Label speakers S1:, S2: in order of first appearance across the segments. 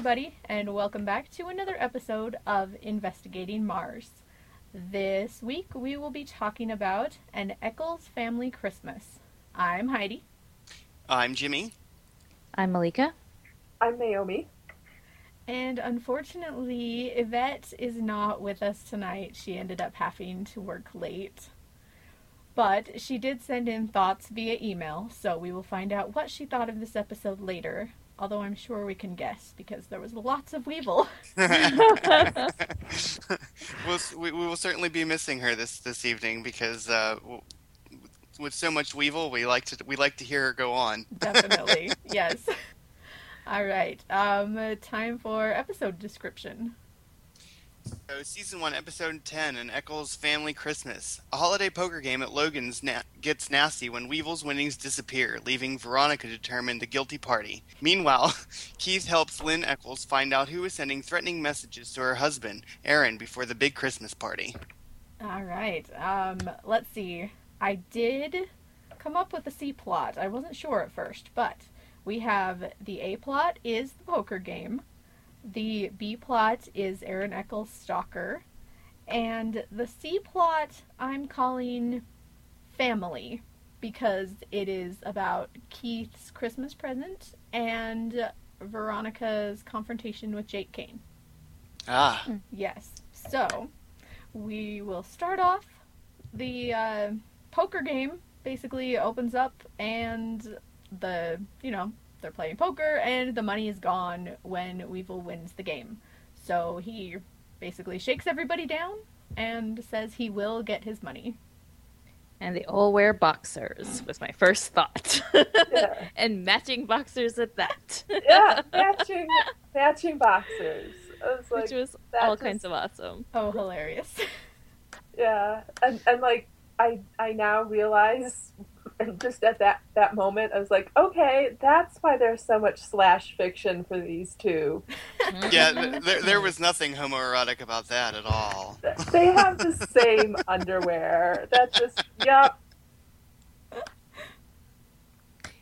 S1: everybody, and welcome back to another episode of Investigating Mars. This week we will be talking about an Echolls family Christmas. I'm Heidi.
S2: I'm Jimmy.
S3: I'm Malika.
S4: I'm Naomi.
S1: And unfortunately, Yvette is not with us tonight. She ended up having to work late. But she did send in thoughts via email, so we will find out what she thought of this episode later. Although I'm sure we can guess because there was lots of Weevil.
S2: we'll, we, we will certainly be missing her this this evening because uh, with so much Weevil, we like to we like to hear her go on.
S1: Definitely, yes. All right, um, time for episode description.
S2: So, season one, episode ten, an Echolls family Christmas. A holiday poker game at Logan's na- gets nasty when Weevil's winnings disappear, leaving Veronica to determine the guilty party. Meanwhile, Keith helps Lynn Echolls find out who is sending threatening messages to her husband, Aaron, before the big Christmas party.
S1: All right, um, let's see. I did come up with a C plot. I wasn't sure at first, but we have the A plot is the poker game. The B plot is Aaron Echolls' stalker. And the C plot I'm calling family because it is about Keith's Christmas present and Veronica's confrontation with Jake Kane.
S2: Ah.
S1: Yes. So we will start off. The uh, poker game basically opens up, and the you know they're playing poker, and the money is gone when Weevil wins the game. So he basically shakes everybody down and says he will get his money.
S3: And they all wear boxers was my first thought.
S4: Yeah.
S3: and matching boxers at that.
S4: Yeah, matching matching boxers. Was like,
S3: Which was
S4: that
S3: all
S4: just-
S3: kinds of awesome.
S1: Oh, hilarious!
S4: yeah, and and like I I now realize, and just at that that moment, I was like, okay, that's why there's so much slash fiction for these two.
S2: Yeah, th- there, there was nothing homoerotic about that at all.
S4: They have the same underwear. That just yep.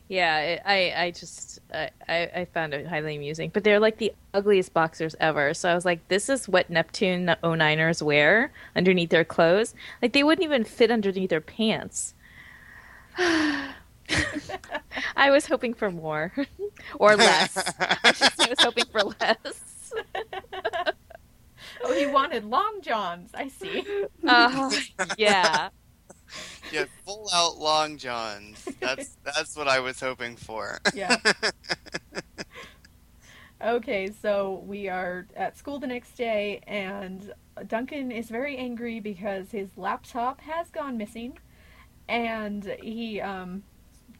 S3: Yeah, I I just I, I I found it highly amusing. But they're like the ugliest boxers ever. So I was like, this is what Neptune 09ers wear underneath their clothes. Like they wouldn't even fit underneath their pants. I was hoping for more or less. I should say I was hoping for less.
S1: oh, he wanted long johns. I see.
S3: Oh, yeah.
S2: Yeah, full out long johns. That's that's what I was hoping for.
S1: Yeah. Okay, so we are at school the next day, and Duncan is very angry because his laptop has gone missing, and he um,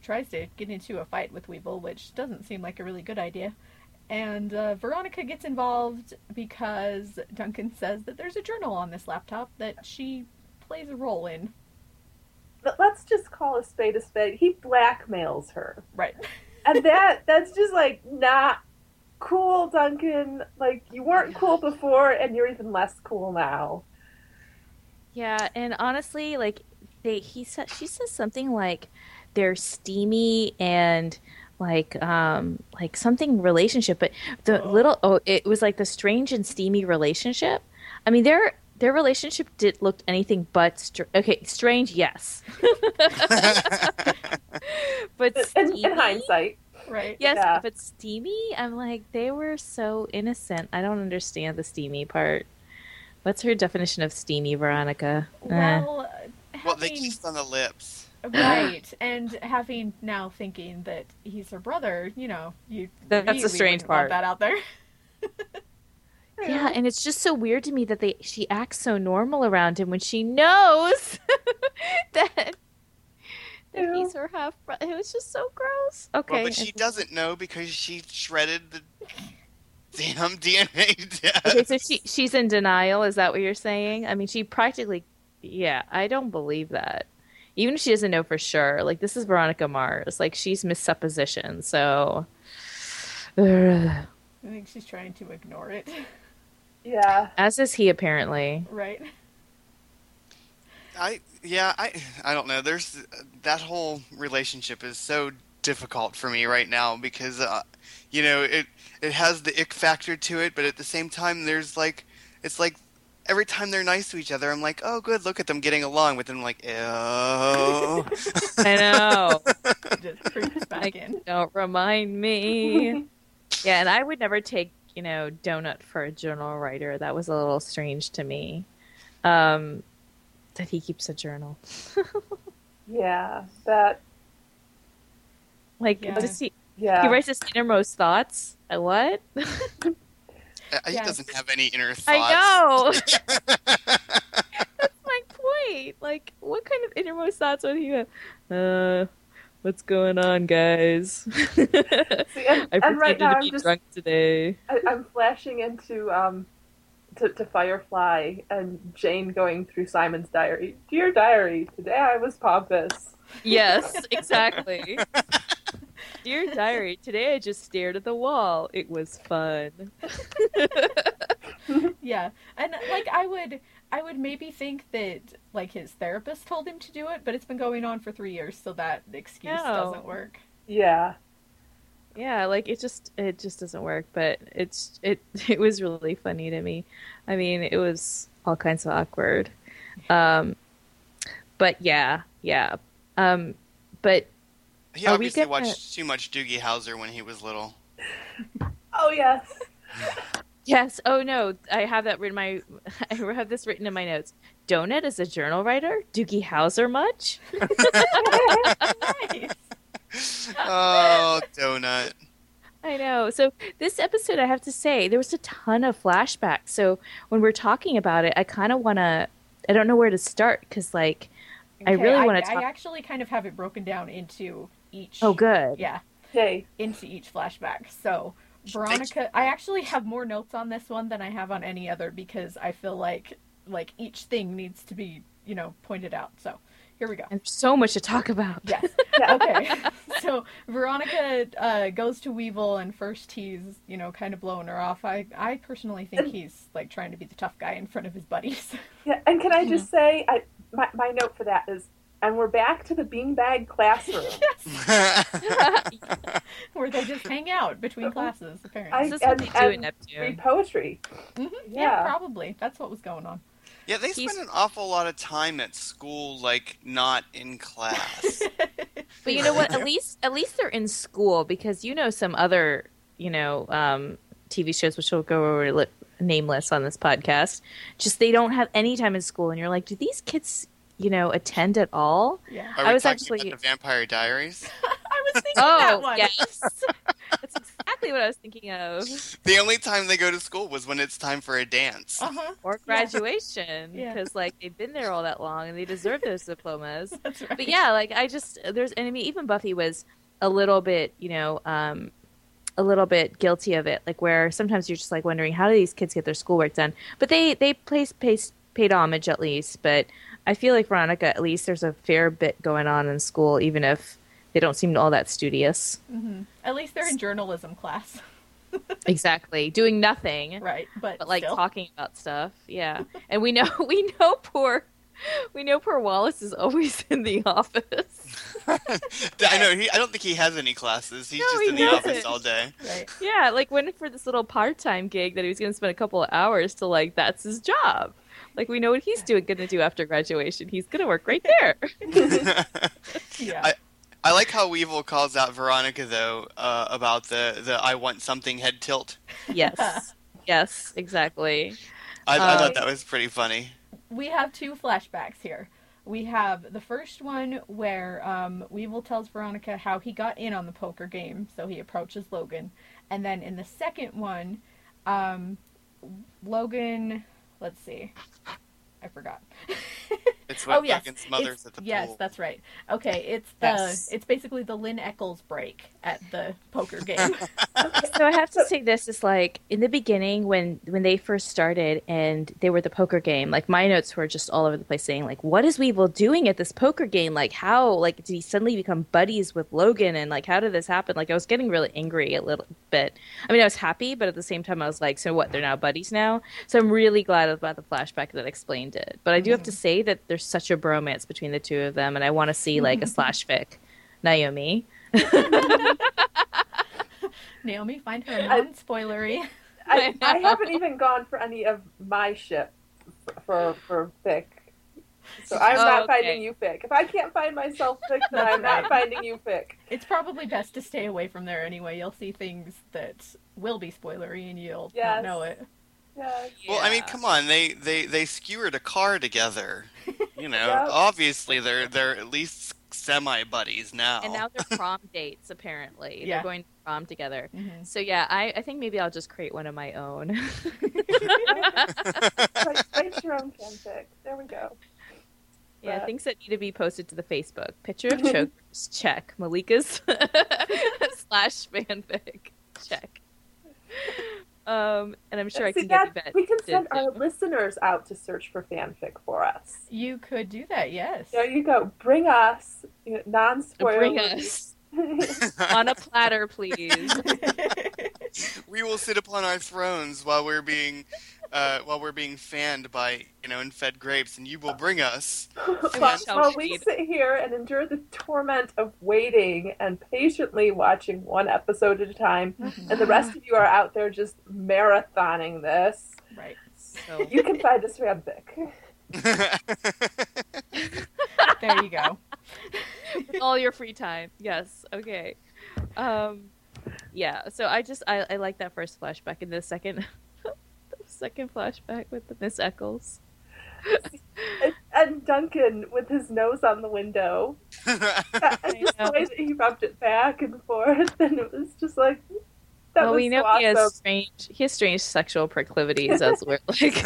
S1: tries to get into a fight with Weevil, which doesn't seem like a really good idea. And uh, Veronica gets involved because Duncan says that there's a journal on this laptop that she plays a role in.
S4: But let's just call a spade a spade. He blackmails her.
S1: Right.
S4: and that that's just like not cool duncan like you weren't cool before and you're even less cool now
S3: Yeah, and honestly, like they he said she says something like they're steamy and like um like something relationship, but the
S1: Oh.
S3: little oh it was like the strange and steamy relationship. I mean their their relationship did looked anything but str- okay strange yes, but
S4: in,
S3: steamy,
S4: in hindsight
S1: Right.
S3: yes,
S4: Yeah.
S3: but steamy. I'm like they were so innocent. I don't understand the steamy part. What's her definition of steamy, Veronica? Eh.
S1: Well,
S2: well, they kissed on the lips.
S1: Right, and having now thinking that he's her brother, you know, you
S3: That's the strange part.
S1: that out there.
S3: Yeah, and it's just so weird to me that they she acts so normal around him when she knows that that
S4: Ew.
S3: he's her half brother. It was just so gross. Okay,
S2: Well, but she doesn't know because she shredded the damn DNA test.
S3: okay, so she she's in denial. Is that what you're saying? I mean, she practically, yeah. I don't believe that. Even if she doesn't know for sure, like this is Veronica Mars. Like she's missupposition. So,
S1: I think she's trying to ignore it.
S4: yeah
S3: as is he apparently.
S1: Right.
S2: I yeah I I don't know. There's that whole relationship is so difficult for me right now because uh, you know it it has the ick factor to it, but at the same time, there's like it's like every time they're nice to each other, I'm like, oh, good, look at them getting along. But then I'm like, ew.
S3: I know.
S1: Just creeps back
S3: Like,
S1: in.
S3: don't remind me. yeah, and I would never take, you know, Donut for a journal writer. That was a little strange to me. Um, that he keeps a journal.
S4: Yeah, that.
S3: Like,
S1: Yeah.
S3: does he?
S4: Yeah.
S3: He writes his innermost thoughts. Uh, What?
S2: Uh, He
S1: Yes.
S2: doesn't have any inner thoughts.
S3: I know. That's my point. Like, what kind of innermost thoughts would he have? Uh, what's going on, guys?
S4: See, and,
S3: I
S4: and right
S3: pretended
S4: now
S3: to
S4: I'm
S3: be
S4: just
S3: drunk today.
S4: I, I'm flashing into um to, to Firefly and Jane going through Simon's diary. Dear diary, today I was pompous.
S3: Yes, exactly. Dear diary, today I just stared at the wall. It was fun.
S1: Yeah, and like I would, I would maybe think that like his therapist told him to do it, but it's been going on for three years, so that excuse
S3: No.
S1: doesn't work.
S4: Yeah.
S3: Yeah, like it just it just doesn't work, but it's it it was really funny to me. I mean, it was all kinds of awkward. Um but yeah, yeah. Um but
S2: He
S3: Are
S2: obviously
S3: gonna-
S2: watched too much Doogie Howser when he was little.
S4: Oh yes.
S3: yes, oh no, I have that written my I have this written in my notes. Donut is a journal writer? Doogie Howser much?
S1: Nice.
S2: oh, donut.
S3: I know. So this episode, I have to say, there was a ton of flashbacks. So when we're talking about it, I kind of want to. I don't know where to start because, like, I really wanna
S1: I
S3: talk-
S1: actually kind of have it broken down into each.
S3: oh, good.
S1: Yeah,
S4: Hey.
S1: into each flashback. So Veronica, I actually have more notes on this one than I have on any other because I feel like like each thing needs to be you know pointed out. So here we go.
S3: And so much to talk about.
S1: Yes.
S4: Yeah.
S1: okay. so Veronica uh, goes to Weevil, and first he's, you know, kind of blowing her off. I, I personally think he's like trying to be the tough guy in front of his buddies.
S4: Yeah, and can I just say, I my, my note for that is, and we're back to the beanbag classroom.
S1: Where they just hang out between classes, apparently.
S3: this is what
S4: And-
S3: they do in
S4: and
S3: Neptune.
S4: Read poetry.
S1: Mhm. yeah.
S4: yeah.
S1: probably. That's what was going on.
S2: yeah, they
S3: He's-
S2: spend an awful lot of time at school, like not in class.
S3: But you know what? At least at least they're in school because you know some other you know um, TV shows which will go over li- nameless on this podcast. Just they don't have any time in school, and you're like, do these kids you know attend at all?
S1: Yeah.
S2: Are
S3: I was
S2: talking
S3: actually-
S2: about the Vampire Diaries?
S1: I was thinking oh, that
S3: Oh
S1: one.
S3: yes, that's exactly what I was thinking of.
S2: The only time they go to school was when it's time for a dance.
S1: Uh-huh.
S3: Or graduation
S1: Yeah.
S3: because like they've been there all that long and they deserve those diplomas.
S1: That's right.
S3: but yeah, like I just there's and I mean even Buffy was a little bit, you know, um a little bit guilty of it, like where sometimes you're just like wondering how do these kids get their schoolwork done? But they they place paid, paid homage at least. But I feel like Veronica, at least there's a fair bit going on in school, even if they don't seem all that studious.
S1: hmm At least they're in journalism class.
S3: Exactly, doing nothing.
S1: Right. But,
S3: but like
S1: still.
S3: talking about stuff yeah and we know we know poor we know poor wallace is always in the office
S2: I know. He, I don't think he has any classes. He's
S3: No,
S2: just
S3: he
S2: in the
S3: doesn't.
S2: office all day.
S1: Right.
S3: yeah like went for this little part-time gig that he was going to spend a couple of hours to like that's his job like we know what he's doing going to do after graduation he's going to work right there
S1: Yeah.
S2: I- I like how Weevil calls out Veronica though uh, about the the I want something head tilt.
S3: yes yes exactly
S2: I, I
S3: Uh,
S2: thought that was pretty funny.
S1: we have two flashbacks here. We have the first one where um, Weevil tells Veronica how he got in on the poker game, so he approaches Logan. And then in the second one, um, Logan, let's see, I forgot.
S2: It's what
S1: oh yes,
S2: Logan's mother's
S1: it's-
S2: at the
S1: yes,
S2: pool.
S1: that's right. Okay, it's the
S3: Yes.
S1: it's basically the Lynn Echolls break at the poker game.
S3: so I have to say this is like in the beginning when when they first started and they were the poker game. Like my notes were just all over the place saying like, "What is Weevil doing at this poker game? Like how like did he suddenly become buddies with Logan? And like how did this happen?" Like I was getting really angry a little bit. I mean, I was happy, but at the same time, I was like, "So what? They're now buddies now." So I'm really glad about the flashback that explained it. But I do have to mm-hmm. say that there's such a bromance between the two of them, and I want to see like a slash fic Naomi.
S1: Naomi, find her a
S4: I-
S1: non-spoilery.
S4: I,
S3: I
S4: I haven't even gone for any of my ship for for fic. So I'm
S3: Oh,
S4: not
S3: okay.
S4: finding you fic. If I can't find myself fic, then I'm not finding you fic.
S1: It's probably best to stay away from there anyway. You'll see things that will be spoilery and you'll
S4: Yes.
S1: not know it.
S4: Yeah.
S2: Well, I mean, come on. They they they skewered a car together. You know,
S4: Yep.
S2: obviously they're they're at least semi buddies now.
S3: And now they're prom dates, apparently.
S1: Yeah.
S3: They're going to prom together.
S1: Mhm.
S3: So yeah, I, I think maybe I'll just create one of my own.
S4: Write, write your own fanfic. There we go.
S3: yeah,
S4: But-
S3: things that need to be posted to the Facebook. Picture of chokers, check. Malika's slash fanfic, check. Um, and I'm sure I
S4: See,
S3: can get
S4: that-
S3: Yvette.
S4: we can
S3: to
S4: send our listeners out to search for fanfic for us.
S1: You could do that, yes.
S4: There you go. Bring us you know, non-spoiler.
S3: Bring us on a platter, please.
S2: we will sit upon our thrones while we're being uh, while we're being fanned by you know and fed grapes, and you will bring us.
S4: while, while we sit here and endure the torment of waiting and patiently watching one episode at a time, and the rest of you are out there just marathoning this,
S1: Right.
S3: So
S4: you can find us fanfic.
S1: There you go.
S3: with all your free time. Yes. Okay. Um, yeah. So I just I, I like that first flashback and the second the second flashback with the Miss Echolls.
S4: And, and Duncan with his nose on the window, and just the way that he rubbed it back and forth, and it was just like that
S3: well,
S4: was
S3: we know
S4: so
S3: he has strange he has strange sexual proclivities as we're like.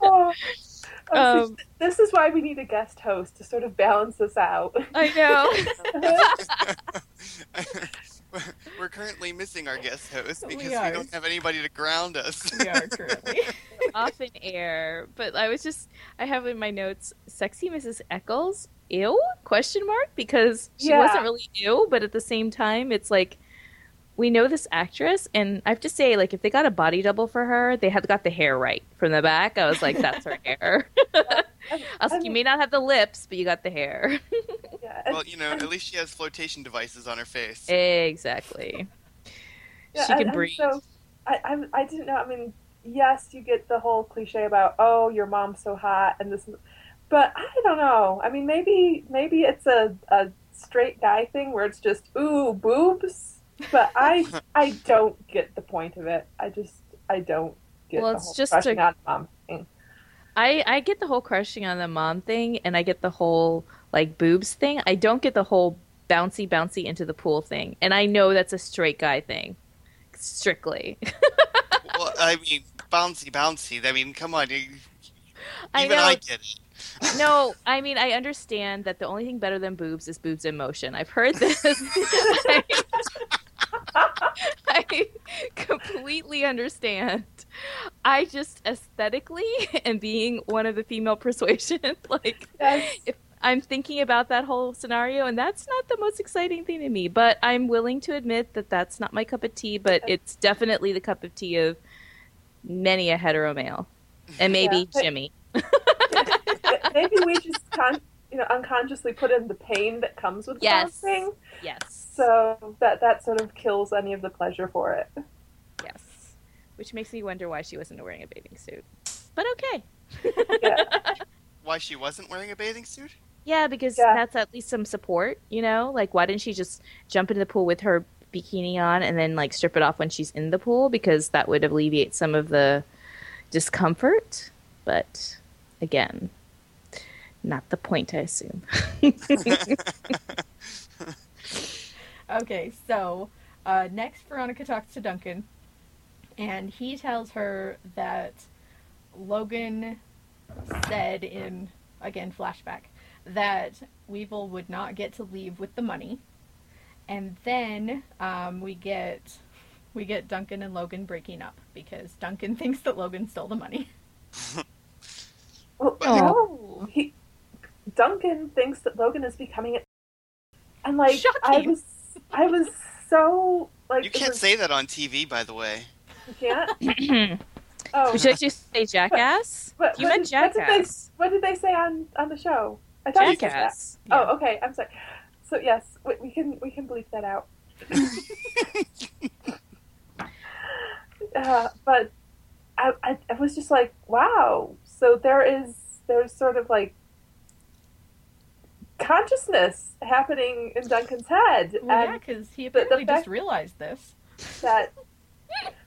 S4: Oh. Oh,
S3: Um,
S4: this is why we need a guest host to sort of balance us out.
S3: I know.
S2: We're currently missing our guest host because we,
S1: are.
S2: don't have anybody to ground us.
S1: We are currently.
S3: off in air. But I was just I have in my notes sexy Mrs. Echolls. Ew? Question mark? Because she
S4: Yeah.
S3: wasn't really ew, but at the same time it's like we know this actress and I have to say, like if they got a body double for her, they had got the hair right from the back. I was like, that's her hair. I was like, you may not have the lips, but you got the hair.
S4: Yeah, and-
S2: well, you know, at least she has flotation devices on her face.
S3: exactly.
S4: yeah,
S3: she
S4: and-
S3: can
S4: and
S3: breathe.
S4: So I, I, I didn't know. I mean, yes, you get the whole cliche about oh, your mom's so hot, and this, but I don't know. I mean, maybe maybe it's a, a straight guy thing where it's just ooh boobs, but I I don't get the point of it. I just I don't get
S3: Well,
S4: the
S3: it's
S4: whole
S3: just a-
S4: mom thing.
S3: I I get the whole crushing on the mom thing, and I get the whole like boobs thing. I don't get the whole bouncy bouncy into the pool thing, and I know that's a straight guy thing, strictly.
S2: well, I mean, bouncy, bouncy. I mean, come on. You,
S3: I
S2: even
S3: know.
S2: I get it.
S3: no, I mean I understand that the only thing better than boobs is boobs in motion. I've heard this. I, I completely understand. I just aesthetically and being one of the female persuasion, like
S4: Yes.
S3: if I'm thinking about that whole scenario, and that's not the most exciting thing to me. But I'm willing to admit that that's not my cup of tea. But it's definitely the cup of tea of many a hetero male, and maybe
S4: Yeah, but-
S3: Jimmy.
S4: maybe we just con- you know unconsciously put in the pain that comes with
S3: Yes.
S4: bouncing,
S3: Yes.
S4: so that that sort of kills any of the pleasure for it.
S3: Yes. Which makes me wonder why she wasn't wearing a bathing suit. But okay.
S4: Yeah.
S2: Why she wasn't wearing a bathing suit?
S3: Yeah, because
S4: Yeah.
S3: that's at least some support, you know? Like, why didn't she just jump into the pool with her bikini on and then, like, strip it off when she's in the pool? Because that would alleviate some of the discomfort. But again, not the point, I assume.
S1: Okay, so uh, next Veronica talks to Duncan, and he tells her that Logan said in, again, flashback, that Weevil would not get to leave with the money. And then um, we get we get Duncan and Logan breaking up because Duncan thinks that Logan stole the money.
S4: Well,
S3: Oh.
S4: no, he Duncan thinks that Logan is becoming, it, and like I was, I was so like
S2: You can't
S4: was-
S2: say that on TV, by the way.
S4: you can't.
S3: Would
S4: Oh,
S3: you like to say jackass?
S4: But-
S3: you
S4: but
S3: meant
S4: what did they-
S3: jackass.
S4: what did they say on on the show? I thought you said that.
S3: Jackass.
S1: Yeah.
S4: Oh, okay. I'm sorry. So yes, we, we can we can bleep that out. uh, but I, I I was just like, wow. So there is there's sort of like consciousness happening in Duncan's head,
S1: Well, yeah,
S4: and
S1: because he apparently just realized this.
S4: that.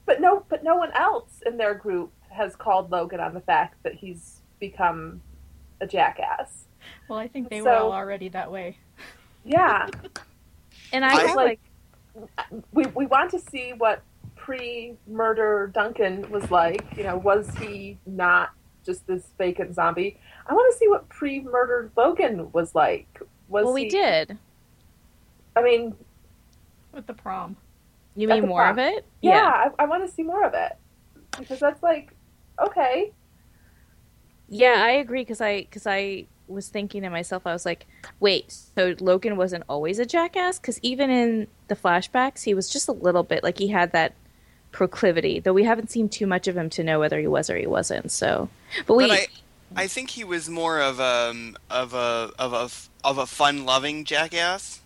S4: But no, but no one else in their group has called Logan on the fact that he's become a jackass.
S1: Well, I think they were all already that way.
S4: Yeah.
S3: And I,
S2: I-
S3: feel like
S4: we we want to see what pre-murder Duncan was like. You know, was he not just this vacant zombie? I want to see what pre-murder Logan was like. Was
S3: well, we
S4: he,
S3: did.
S4: I mean,
S1: With the prom.
S3: You mean more
S4: prom.
S3: of it?
S4: yeah, I, I want to see more of it because that's like, okay,
S3: Yeah, I agree because I because I was thinking to myself, I was like, wait, so Logan wasn't always a jackass? Because even in the flashbacks, he was just a little bit like he had that proclivity, though we haven't seen too much of him to know whether he was or he wasn't. So, but we,
S2: But I, I think he was more of a of a of a of a fun-loving jackass.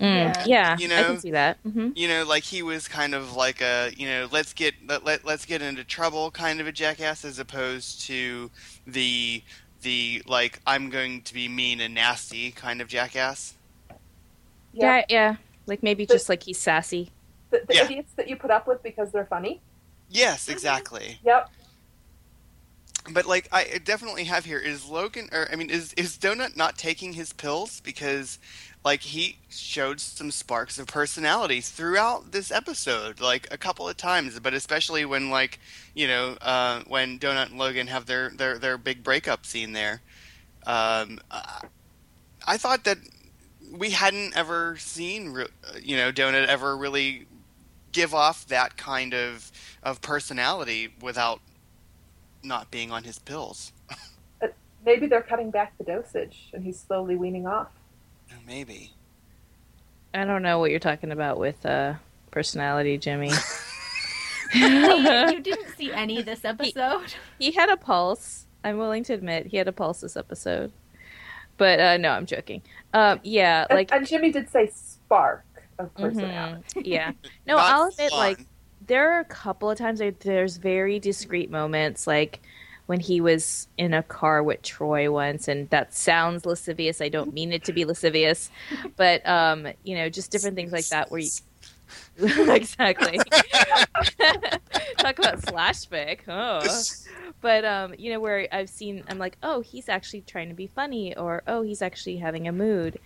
S3: Mm,
S1: Yeah.
S3: yeah,
S2: You know,
S3: I
S2: know?
S3: can see that. hmm
S2: You know, like he was kind of like a you know let's get let, let let's get into trouble kind of a jackass as opposed to the the like I'm going to be mean and nasty kind of jackass.
S3: Yeah, yeah, like maybe
S4: But-
S3: just like he's sassy.
S4: the, the
S2: Yeah.
S4: idiots that you put up with because they're funny.
S2: Yes, mm-hmm. exactly.
S4: Yep.
S2: But like I definitely have here is Logan or I mean is is Donut not taking his pills because like he showed some sparks of personality throughout this episode like a couple of times but especially when like you know uh, when Donut and Logan have their their their big breakup scene there um, I- thought that we hadn't ever seen you know Donut ever really give off that kind of of personality without not being on his pills.
S4: Maybe they're cutting back the dosage and he's slowly weaning off.
S2: Maybe.
S3: I don't know what you're talking about with uh, personality, Jimmy.
S1: See, you didn't see any this episode.
S3: He had a pulse. I'm willing to admit he had a pulse this episode. But uh, no, I'm joking. Um, yeah, like
S4: and, Jimmy did say spark of
S3: mhm,
S4: personality.
S3: yeah. No, I'll admit,
S2: fun.
S3: like there are a couple of times where there's very discreet moments, like when he was in a car with Troy once, and that sounds lascivious. I don't mean it to be lascivious, but um, you know, just different things like that where you exactly talk about slashback. Oh but um you know where i've seen i'm like oh he's actually trying to be funny or oh he's actually having a mood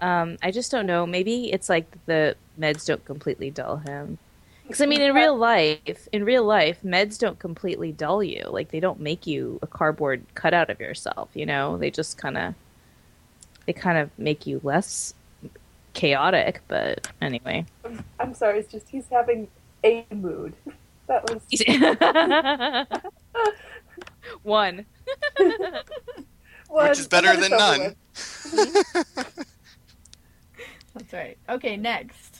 S3: um i just don't know maybe it's like the meds don't completely dull him because i mean in real life in real life meds don't completely dull you like they don't make you a cardboard cutout of yourself you know they just kind of they kind of make you less chaotic but anyway
S4: I'm, I'm sorry, it's just he's having a mood. That was
S3: one
S4: one,
S2: Which is better than none.
S1: That's right. Okay, next.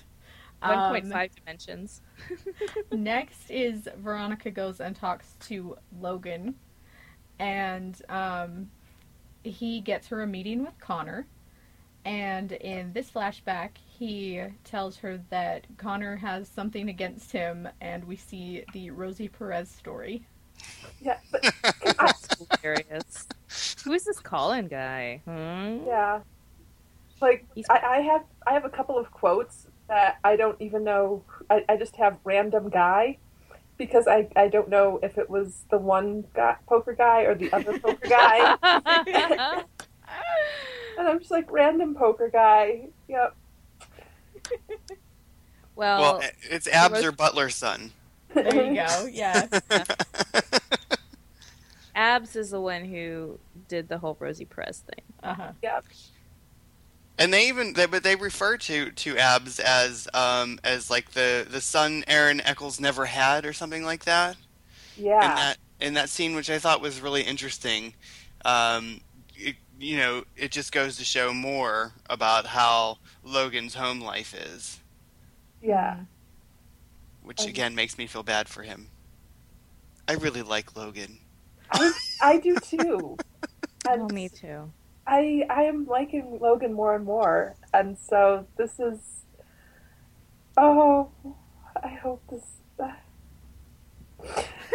S1: Um,
S3: 1.5 dimensions
S1: Next is Veronica goes and talks to Logan, and um, he gets her a meeting with Connor. And in this flashback, he tells her that Connor has something against him, and we see the Rosie Perez story.
S4: Yeah, but
S3: That's hilarious. Who is this Colin guy? Hmm?
S4: yeah, like I, I have I have a couple of quotes that I don't even know. I, I just have random guy because I, I don't know if it was the one guy, poker guy or the other poker guy, and I'm just like random poker guy. Yep.
S3: well,
S2: well, it's Abs
S3: Rose-
S2: or Butler's son.
S1: There you go. Yeah.
S3: Abs is the one who did the whole Rosie Perez thing.
S1: Uh huh.
S4: Yep.
S2: And they even, they, but they refer to to Abs as um as like the the son Aaron Echolls never had or something like that.
S4: Yeah.
S2: in that in that scene, which I thought was really interesting. Um, it, you know, it just goes to show more about how Logan's home life is,
S4: yeah.
S2: which
S4: Um,
S2: again makes me feel bad for him. I really like Logan.
S4: I I do too.
S3: Oh,
S4: And
S3: me too.
S4: I I am liking Logan more and more, and so this is. Oh, I hope this.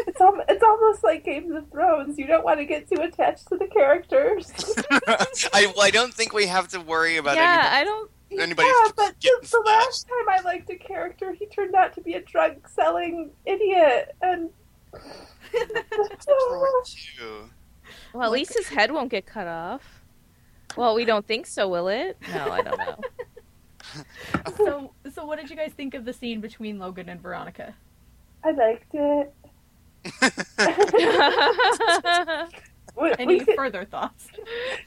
S4: It's al- it's almost like Game of Thrones. You don't want to get too attached to the characters.
S2: I, well, I don't think we have to worry about
S3: yeah, I don't.
S2: anybody.
S4: Yeah, but
S2: getting
S4: the, the last time I liked a character, he turned out to be a drug selling idiot, and
S3: Well, at least his head won't get cut off. Well, we don't think so, will it? No, I don't know.
S1: So, so what did you guys think of the scene between Logan and Veronica?
S4: I liked it. We,
S1: Any
S4: we can,
S1: further thoughts?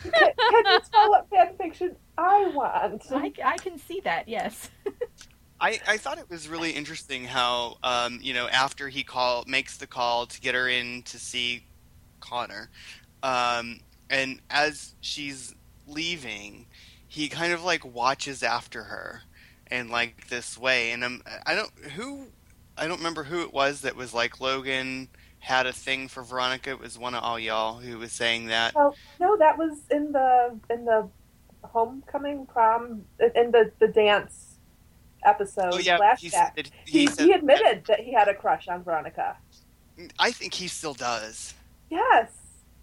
S4: can, can you tell what fan fiction I want?
S1: I, I can see that. Yes.
S2: I, I thought it was really interesting how um, you know after he call makes the call to get her in to see Connor, um, and as she's leaving, he kind of like watches after her in like this way, and I'm I don't who I don't remember who it was that was like Logan had a thing for Veronica. It was one of all y'all who was saying that.
S4: Well, no, that was in the in the homecoming prom in the the dance episode.
S2: Oh yeah, he
S4: flashback.
S2: said,
S4: He,
S2: he,
S4: he,
S2: said
S4: admitted that he had a crush on Veronica.
S2: I think he still does.
S4: Yes.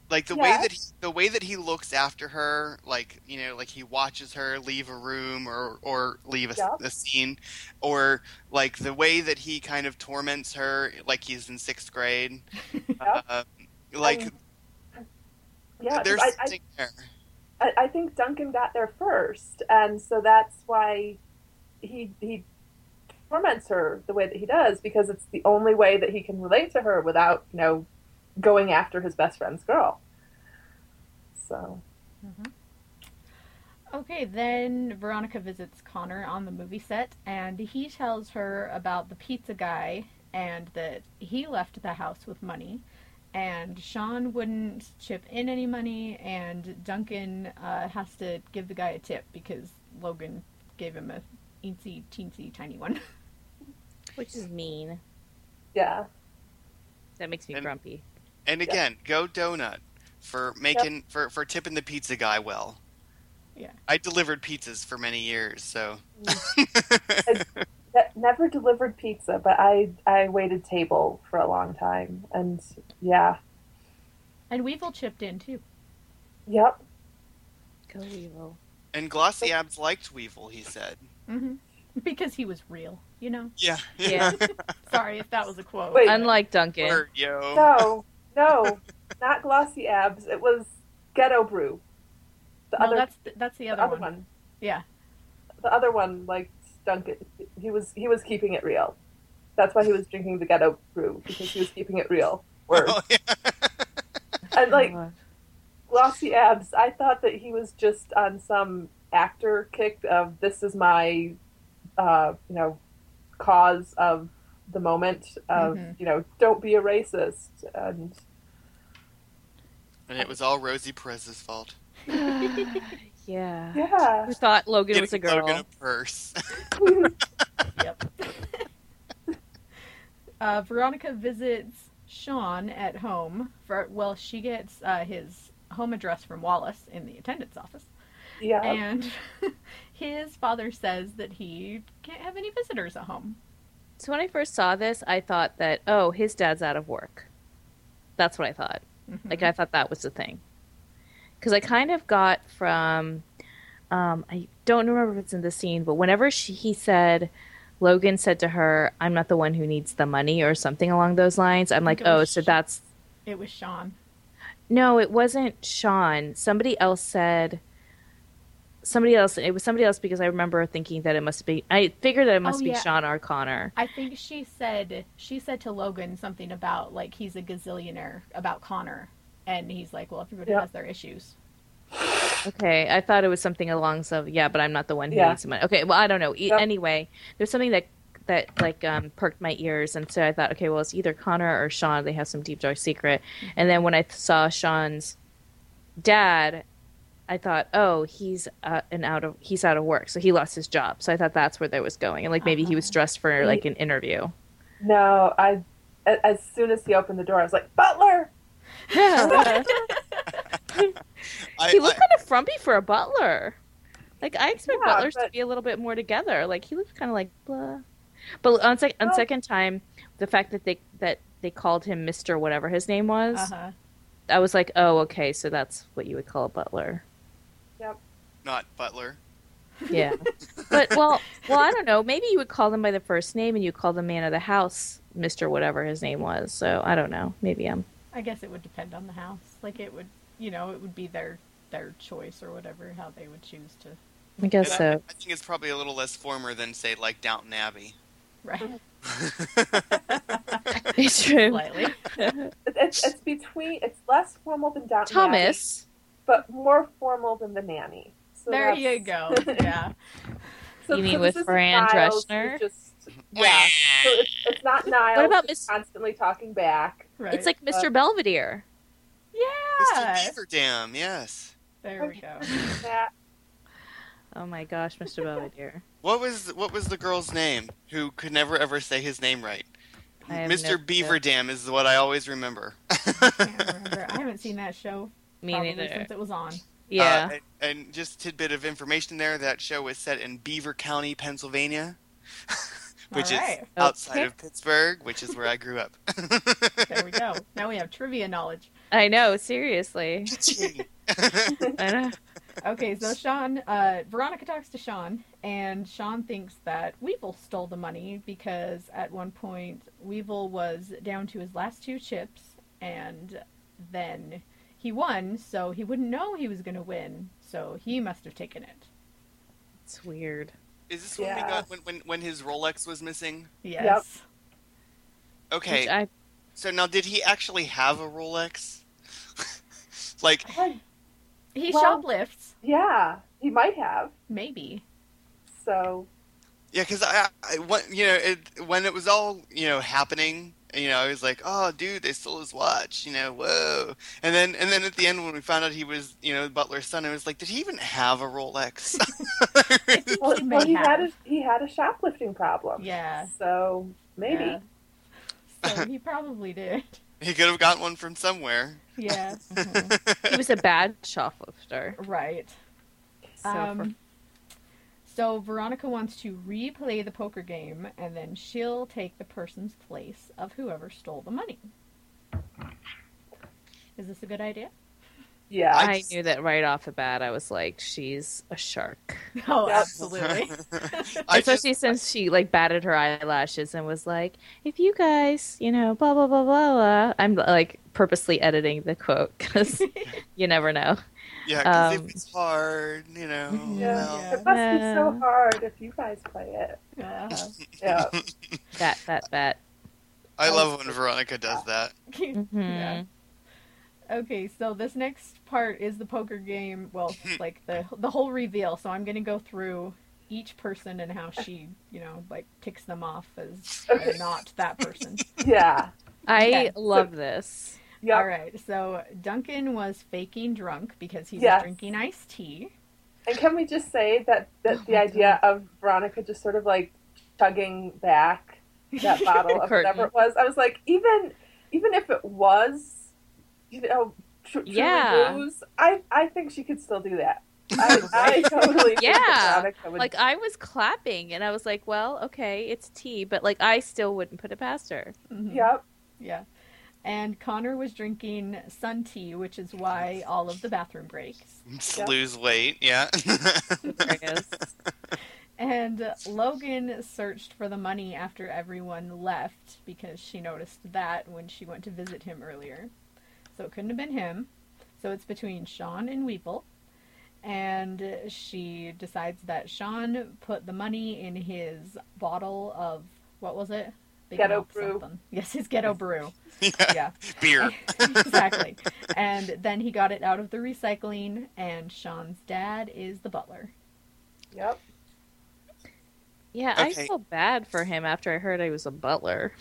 S2: Like the way that he, the way that he looks after her like you know like he watches her leave a room or or leave a,
S4: Yeah.
S2: a scene or like the way that he kind of torments her like he's in sixth grade
S4: Yeah.
S2: uh, like
S4: Um, Yeah.
S2: there's
S4: I, I,
S2: there
S4: I, I think Duncan got there first, and so that's why he he torments her the way that he does because it's the only way that he can relate to her without you know going after his best friend's girl. So
S1: Okay, then Veronica visits Connor on the movie set, and he tells her about the pizza guy and that he left the house with money, and Sean wouldn't chip in any money, and Duncan uh, has to give the guy a tip because Logan gave him a eensy teensy tiny one.
S3: Which is mean.
S4: yeah,
S3: That makes me
S2: And-
S3: grumpy.
S2: And again go donut for making for for tipping the pizza guy well
S1: Yeah.
S2: i delivered pizzas for many years so
S4: never delivered pizza, but I I waited table for a long time, and yeah,
S1: and Weevil chipped in too.
S4: yep,
S3: Go Weevil.
S2: and glossy abs liked weevil he said
S1: hmm Because he was real, you know?
S2: yeah
S3: Yeah.
S1: Sorry if that was a quote.
S4: Wait.
S3: Unlike Duncan.
S2: Word, yo
S4: no, no, not glossy abs. It was ghetto brew. The
S1: no,
S4: other
S1: that's the, that's the
S4: the
S1: other,
S4: other
S1: one.
S4: one.
S1: Yeah.
S4: the other one like Duncan he was he was keeping it real. That's why he was drinking the ghetto brew because he was keeping it real. Word.
S2: Oh, yeah.
S4: And like
S3: Oh,
S4: glossy abs, I thought that he was just on some actor kick of this is my uh, you know, cause of the moment of,
S1: Mhm.
S4: you know, don't be a racist and
S2: and it was all rosie perez's fault
S3: yeah.
S4: yeah.
S3: Who thought Logan was a girl?
S2: Logan a purse
S1: Yep. uh, Veronica visits Sean at home for well, she gets uh, his home address from Wallace in the attendance office,
S4: yeah.
S1: and his father says that he can't have any visitors at home.
S3: So when I first saw this, I thought that oh, his dad's out of work. That's what I thought.
S1: Mhm.
S3: Like I thought that was the thing. Because I kind of got from, um, I don't remember if it's in the scene, but whenever she, he said, Logan said to her, "I'm not the one who needs the money" or something along those lines. I'm like, oh, so that's
S1: it was Sean.
S3: no, it wasn't Sean. Somebody else said. Somebody else. It was somebody else because I remember thinking that it must be. I figured that it must
S1: Oh,
S3: be
S1: yeah.
S3: Sean or Connor.
S1: I think she said she said to Logan something about like he's a gazillionaire about Connor, and he's like, well, everybody
S4: Yeah.
S1: has their issues.
S3: Okay, I thought it was something along some. Yeah, but I'm not the one who
S4: Yeah.
S3: needs the money. Okay, well I don't know. E-
S4: Yep.
S3: Anyway, there's something that that like um, perked my ears, and so I thought, okay, well it's either Connor or Sean. They have some deep dark secret. And then when I th- saw Sean's dad, I thought, oh, he's uh, an out of he's out of work, so he lost his job. So I thought that's where that was going, and like maybe he was
S1: Uh-huh.
S3: dressed for like an interview.
S4: No, I a- as soon as he opened the door, I was like, Butler.
S2: I,
S3: he looked
S2: I-
S3: kind of frumpy for a butler. Like I expect
S4: Yeah,
S3: butlers to be a little bit more together. Like he looked kind of like blah. But on, sec- on
S4: Well-
S3: second time, the fact that they that they called him Mister whatever his name was,
S1: Uh-huh.
S3: I was like, oh okay, so that's what you would call a butler.
S2: Not Butler.
S3: Yeah. but well, well, I don't know. Maybe you would call them by the first name, and you call the man of the house Mister whatever his name was. So I don't know. Maybe I'm.
S1: I guess it would depend on the house. Like it would, you know, it would be their their choice or whatever how they would choose to.
S3: I guess
S2: And I,
S3: so.
S2: I think it's probably a little less former than say like Downton Abbey.
S1: Right.
S3: It's true.
S1: Slightly.
S4: It's, it's between. It's less formal than Downton Abbey,
S3: Thomas.
S4: but more formal than the nanny. So
S1: there
S4: that's-
S1: you go. Yeah.
S4: So,
S3: You mean
S4: so
S3: with
S4: this isn't
S3: Fran
S4: Niles who's
S3: Drescher?
S4: Just, yeah. So it's, it's not Niles.
S3: What about
S4: who's
S3: Miss-
S4: constantly talking back?
S1: Right.
S3: It's like Mr.
S4: Uh,
S3: Belvedere.
S1: Yeah.
S2: Beaver Dam, yes.
S1: There we go.
S3: Oh my gosh, Mr. Belvedere.
S2: What was what was the girl's name who could never ever say his name right?
S3: I have
S2: Mr.
S3: no
S2: Beaver
S3: clue.
S2: Dam is what I always remember.
S1: Can't remember. I haven't seen that show
S3: Me
S1: probably
S3: neither.
S1: since it was on.
S3: Yeah.
S2: Uh, and, and just tidbit of information there: that show was set in Beaver County, Pennsylvania, which
S1: Alright.
S2: is outside
S3: Okay.
S2: of Pittsburgh, which is where I grew up.
S1: There we go. Now we have trivia knowledge.
S3: I know, seriously. I know.
S1: Okay, so Sean, uh, Veronica talks to Sean, and Sean thinks that Weevil stole the money because at one point Weevil was down to his last two chips, and then he won, so he wouldn't know he was going to win, so he must have taken it.
S3: It's weird.
S2: Is this when we got when, when when his Rolex was missing?
S1: Yes.
S2: Okay,
S3: I
S2: so now did he actually have a Rolex? like,
S4: I-
S1: He
S4: Well-
S1: shoplifts,
S4: yeah, he might have.
S1: maybe.
S4: So
S2: yeah, because I, I when, you know it when it was all you know happening. You know, I was like, "Oh, dude, they stole his watch." You know, whoa! And then, and then at the end, when we found out he was, you know, Butler's son, I was like, "Did he even have a Rolex?"
S4: well,
S1: He
S4: well, he had a, he had a shoplifting problem.
S1: Yeah.
S4: So maybe.
S1: Yeah. So he probably did.
S2: he could have gotten one from somewhere.
S1: Yeah. mhm.
S3: he was a bad shoplifter.
S1: Right.
S3: So
S1: Um, so Veronica wants to replay the poker game, and then she'll take the person's place of whoever stole the money. Is this a good idea?
S4: Yeah.
S3: I,
S2: just-
S3: knew that right off the bat. I was like, she's a shark.
S1: Oh, absolutely.
S2: I just,
S3: Especially since she like batted her eyelashes and was like, "If you guys, you know, blah blah blah blah blah." I'm like purposely editing the quote because you never know.
S2: Yeah, because
S3: um,
S2: if it's hard, you know.
S4: yeah.
S2: well,
S1: Yeah.
S4: It must be so hard if you guys play it.
S1: Yeah.
S4: Yeah.
S3: That that that.
S2: I love when Veronica does that.
S3: Mhm.
S1: Yeah. Okay, so this next part is the poker game. Well, like the the whole reveal. So I'm gonna go through each person and how she, you know, like ticks them off as
S4: Okay.
S1: not that person.
S4: Yeah.
S3: I
S1: Okay.
S3: love this.
S4: Yep.
S1: All right. So Duncan was faking drunk because he was
S4: Yes.
S1: drinking iced tea.
S4: And can we just say that, that
S1: Oh
S4: the idea of Veronica just sort of like chugging back that bottle of whatever it was, I was like, even even if it was, you know, tr-
S3: Yeah.
S4: booze, I I think she could still do that. I, I totally
S3: Yeah.
S4: would.
S3: Like I was clapping and I was like, "Well, okay, it's tea," but like I still wouldn't put it past her.
S1: Mhm.
S4: yep.
S1: Yeah. And Connor was drinking sun tea, which is why all of the bathroom breaks.
S2: To
S4: Yep.
S2: lose weight, yeah.
S3: Hilarious.
S1: And Logan searched for the money after everyone left because she noticed that when she went to visit him earlier. So it couldn't have been him. So it's between Sean and Weevil. And she decides that Sean put the money in his bottle of, what was it? Big
S4: Ghetto brew.
S1: something. Yes, his ghetto brew.
S2: yeah.
S1: Yeah.
S2: Beer.
S1: exactly. And then he got it out of the recycling, and Sean's dad is the butler.
S4: Yep.
S3: Yeah, I
S2: Okay.
S3: felt bad for him after I heard I was a butler.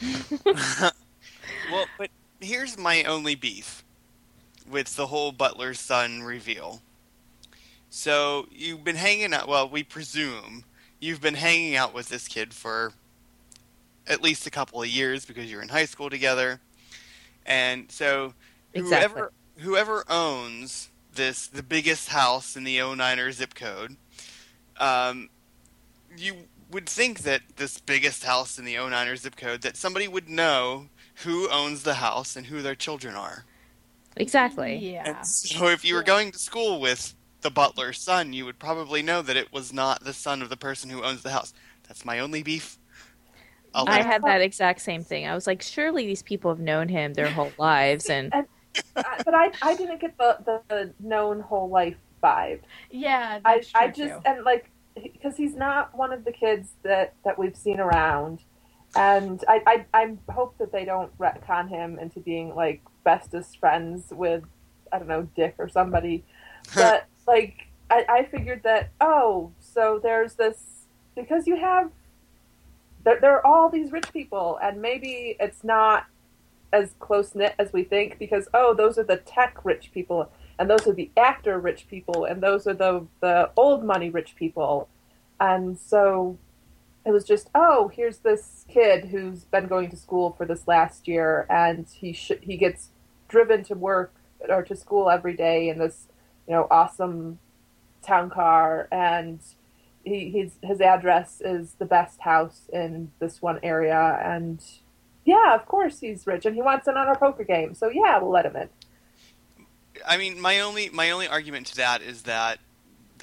S2: well, but here's my only beef with the whole Butler's son reveal. So you've been hanging out. Well, we presume you've been hanging out with this kid for at least a couple of years because you're in high school together, and so
S3: Exactly.
S2: whoever whoever owns this the biggest house in the 09er zip code. Um, you would think that this biggest house in the 09er zip code that somebody would know who owns the house and who their children are.
S3: Exactly.
S1: Yeah.
S2: And so if you were going to school with the butler's son, you would probably know that it was not the son of the person who owns the house. That's my only beef. I'll
S3: I had that exact same thing. I was like, surely these people have known him their whole lives, and
S4: I- uh, but I, I didn't get the, the, the known whole life vibe.
S1: Yeah,
S4: I,
S1: true
S4: I just
S1: too.
S4: and like because he's not one of the kids that that we've seen around, and I I, I hope that they don't retcon him into being like bestest friends with I don't know Dick or somebody, but like I, I figured that oh so there's this because you have there, there are all these rich people and maybe it's not as close knit as we think because oh those are the tech rich people and those are the actor rich people and those are the the old money rich people. And so it was just oh here's this kid who's been going to school for this last year and he sh- he gets driven to work or to school every day in this you know awesome town car and he his his address is the best house in this one area and yeah of course he's rich and he wants in on our poker game so yeah we'll let him in
S2: I mean, my only my only argument to that is that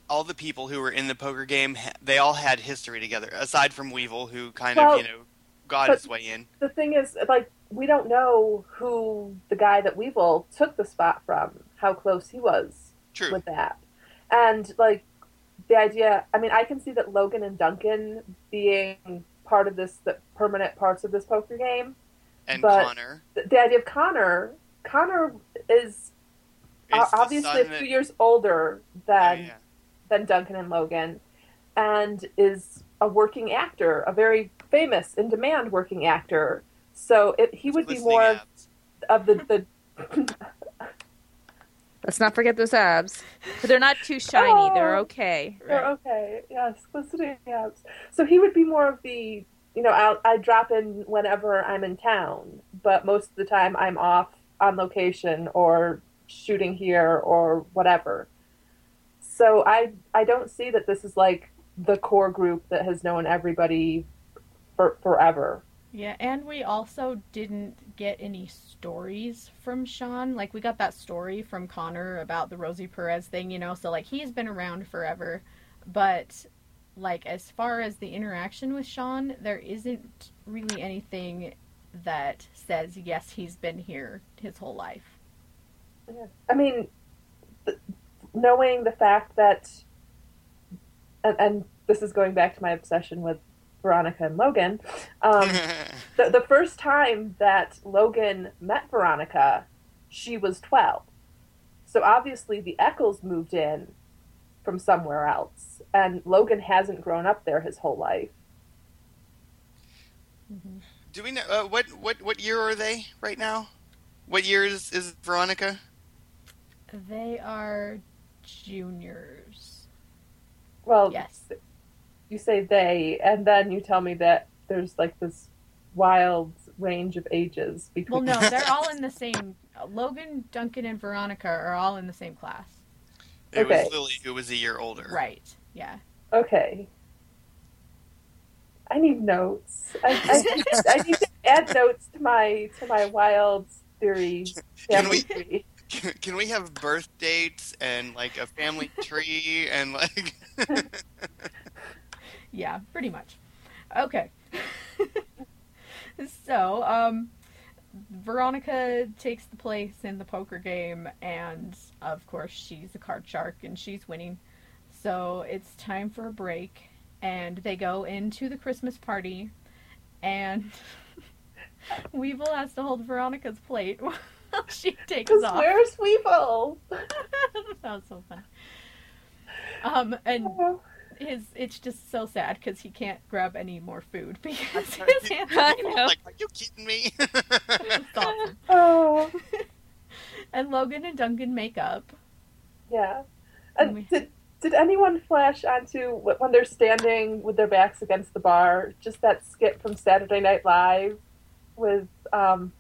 S2: all the people who were in the poker game, they all had history together. Aside from Weevil, who kind
S4: Well,
S2: of you know got his way in.
S4: the thing is, like, we don't know who the guy that Weevil took the spot from, how close he was
S2: True.
S4: with that. And, like, the idea, I mean, I can see that Logan and Duncan being part of this, the permanent parts of this poker game.
S2: and
S4: but-
S2: Connor
S4: The, the idea of Connor, Connor is obviously a
S2: that-
S4: few years older
S2: Oh,
S4: than
S2: yeah.
S4: than Duncan and Logan, and is a working actor, a very famous, in demand working actor. So it, he would be more
S2: abs.
S4: of the the.
S3: let's not forget those abs. But they're not too shiny. Oh, they're
S4: Oh.
S3: okay.
S4: They're okay, yes, listening abs. So he would be more of the, you know, I'll, I drop in whenever I'm in town, but most of the time I'm off on location or shooting here or whatever. So I I don't see that this is like the core group that has known everybody for forever.
S1: Yeah, and we also didn't get any stories from Sean. Like we got that story from Connor about the Rosie Perez thing, you know, so like he's been around forever. But like as far as the interaction with Sean, there isn't really anything that says yes, he's been here his whole life.
S4: I mean, knowing the fact that, and, and this is going back to my obsession with Veronica and Logan. Um, the, the first time that Logan met Veronica, she was 12. So obviously the Echolls moved in from somewhere else, and Logan hasn't grown up there his whole life.
S2: Do we know uh, what what what year are they right now? What year is, is Veronica?
S1: They are juniors.
S4: Well,
S1: Yes.
S4: You say they, and then you tell me that there's like this wild range of ages between.
S1: Well, no, they're all in the same. Logan, Duncan, and Veronica are all in the same class.
S2: It
S4: Okay.
S2: was Lily who was a year older.
S1: Right. Yeah.
S4: Okay. I need notes. I, I, need, I need to add notes to my to my wild theory
S2: Can
S4: family
S2: we-
S4: tree.
S2: Can we have birth dates and like a family tree and like
S1: Yeah, pretty much. Okay. so, um, Veronica takes the place in the poker game, and of course, she's a card shark and she's winning. So, it's time for a break, and they go into the Christmas party, and Weevil has to hold Veronica's plate while she takes off.
S4: where's Weevil?
S1: that was so funny. Um, and his it's just so sad because he can't grab any more food because his hands
S3: I
S1: are
S3: know.
S2: like are you kidding me?
S1: Awesome.
S4: Oh,
S1: And Logan and Duncan make up.
S4: yeah.
S1: And
S4: And
S1: we-
S4: did did anyone flash onto when they're standing with their backs against the bar? Just that skit from Saturday Night Live with um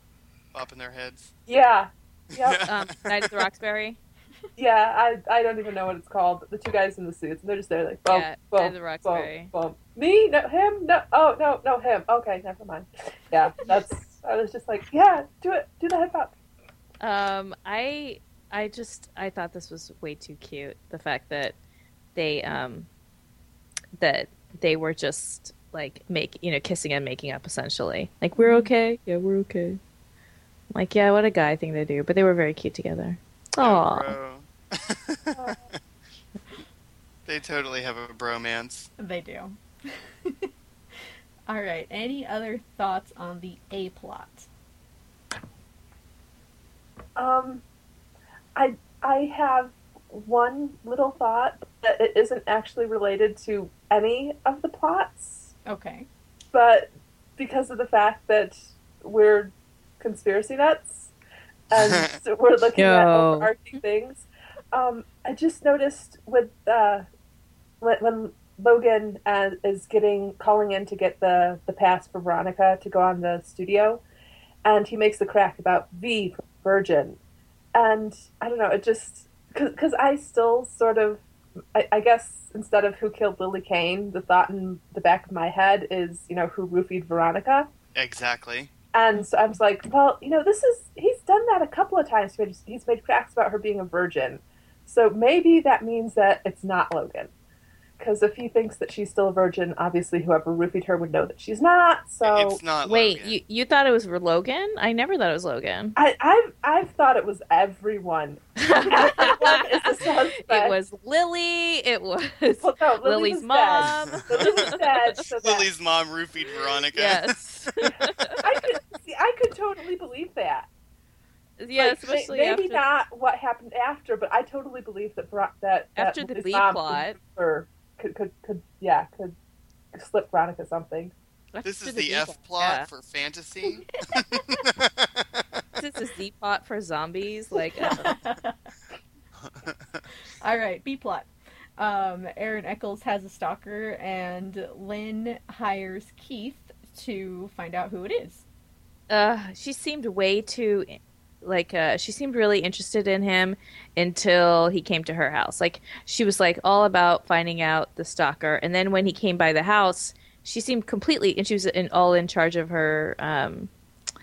S2: Up in their heads.
S4: yeah. Yep.
S3: Um, Night at the Roxbury.
S4: Yeah, I I don't even know what it's called. The two guys in the suits, and they're just there like, bump,
S3: Yeah,
S4: bump,
S3: Ed Roxbury.
S4: bump, bump. Me? No, him? No. Oh no, no, him. Okay, never mind. Yeah, that's. I was just like, yeah, do it, do the hip hop.
S3: Um, I I just I thought this was way too cute. The fact that they um that they were just like make you know kissing and making up essentially. Like we're okay. Yeah, we're okay. Like yeah, what a guy thing to do. But they were very cute together. Aw.
S2: Bro. they totally have a bromance.
S1: They do. All right. Any other thoughts on the A plot?
S4: Um, I I have one little thought that it isn't actually related to any of the plots,
S1: Okay.
S4: but because of the fact that we're conspiracy nuts and we're looking at
S3: Yo.
S4: overarching things. Um, I just noticed with uh, when, when Logan uh, is getting calling in to get the the pass for Veronica to go on the studio, and he makes the crack about V Virgin, and I don't know, it just because I still sort of, I, I guess instead of who killed Lily Kane, the thought in the back of my head is you know who roofied Veronica.
S2: Exactly.
S4: And so I was like, well, you know, this is, he's done that a couple of times. He's- He's made cracks about her being a virgin. So maybe that means that it's not Logan. Because if he thinks that she's still a virgin, obviously whoever roofied her would know that she's not. So
S2: it's not.
S3: Wait,
S2: Logan.
S3: you you thought it was Logan? I never thought it was Logan.
S4: I, I've, I've thought it was everyone. Everyone is
S3: it was Lily. It was
S4: Well, no, Lily
S3: Lily's mom.
S4: Dead. Lily dead. So that,
S2: Lily's mom roofied Veronica.
S3: yes.
S4: I could, see, I could totally believe that.
S3: Yeah,
S4: Like,
S3: especially
S4: maybe
S3: after,
S4: not what happened after, but I totally believe that Ver- that, that
S3: After the
S4: Lily's
S3: B plot.
S4: or could, could could yeah could slip Veronica something.
S2: This
S3: after
S2: is the F plot
S3: yeah.
S2: for fantasy.
S3: This is the Z plot for zombies. Like, uh,
S1: All right, B plot. Um, Aaron Echolls has a stalker, and Lynn hires Keith to find out who it is.
S3: uh, she seemed way too like uh, she seemed really interested in him until he came to her house. Like she was like all about finding out the stalker, and then when he came by the house, she seemed completely and she was in, all in charge of her um,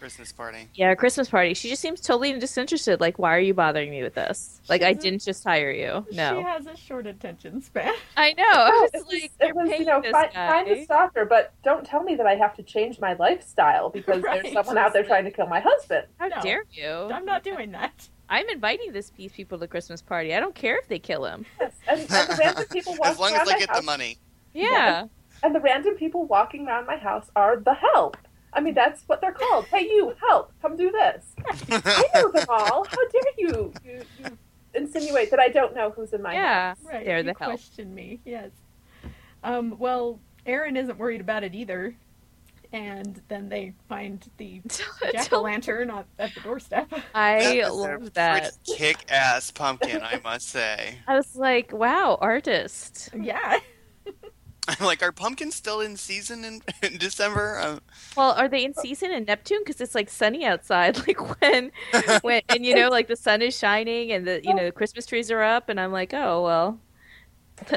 S2: Christmas party.
S3: yeah Christmas party. She just seems totally disinterested. Like, why are you bothering me with this? Like, I didn't just hire you. No.
S1: She has a short attention span.
S3: I know. I was
S4: it was,
S3: like,
S4: it
S3: you're
S4: was
S3: paying
S4: you know
S3: this
S4: find,
S3: guy.
S4: find a stalker, but don't tell me that I have to change my lifestyle because
S1: Right.
S4: there's someone out there trying to kill my husband.
S3: How
S1: No.
S3: dare you?
S1: I'm not doing that.
S3: I'm inviting this these people to Christmas party. I don't care if they kill him.
S4: Yes, and, and the random people
S2: as long as I
S4: my
S2: get
S4: house,
S2: the money.
S3: Yeah.
S4: and the random people walking around my house are the help. I mean, that's what they're called. Hey, you help, come do this. I know them all. How dare you, you, you insinuate that I don't know who's in my house?
S3: yeah.
S1: Right.
S3: They're
S1: you
S3: the help.
S1: question me. Yes. Um, well, Aaron isn't worried about it either. And then they find the jack o' lantern at the doorstep.
S3: I
S2: That is
S3: love that.
S2: Kick-ass pumpkin, I must say.
S3: I was like, wow, artist.
S1: yeah.
S2: like, are pumpkins still in season in, in December? Um,
S3: Well, are they in season in Neptune? Because it's like sunny outside. Like when, when, and you know, like the sun is shining and the you know the Christmas trees are up, and I'm like, oh well.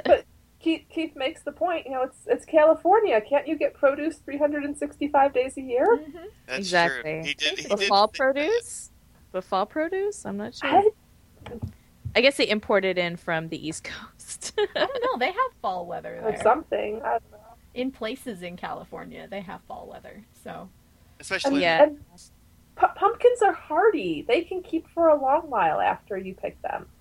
S4: but Keith, Keith makes the point. You know, it's it's California. Can't you get produce 365 days a year?
S1: Mhm.
S2: that's
S3: Exactly.
S2: true. He did. He
S3: But
S2: did
S3: fall
S2: think that.
S3: produce, but fall produce. I'm not sure.
S4: I,
S3: I guess they imported in from the East Coast.
S1: I don't know. They have fall weather
S4: or something. I don't know.
S1: In places in California, they have fall weather. So,
S2: Especially
S3: Yeah.
S4: And pu- pumpkins are hardy. They can keep for a long while after you pick them.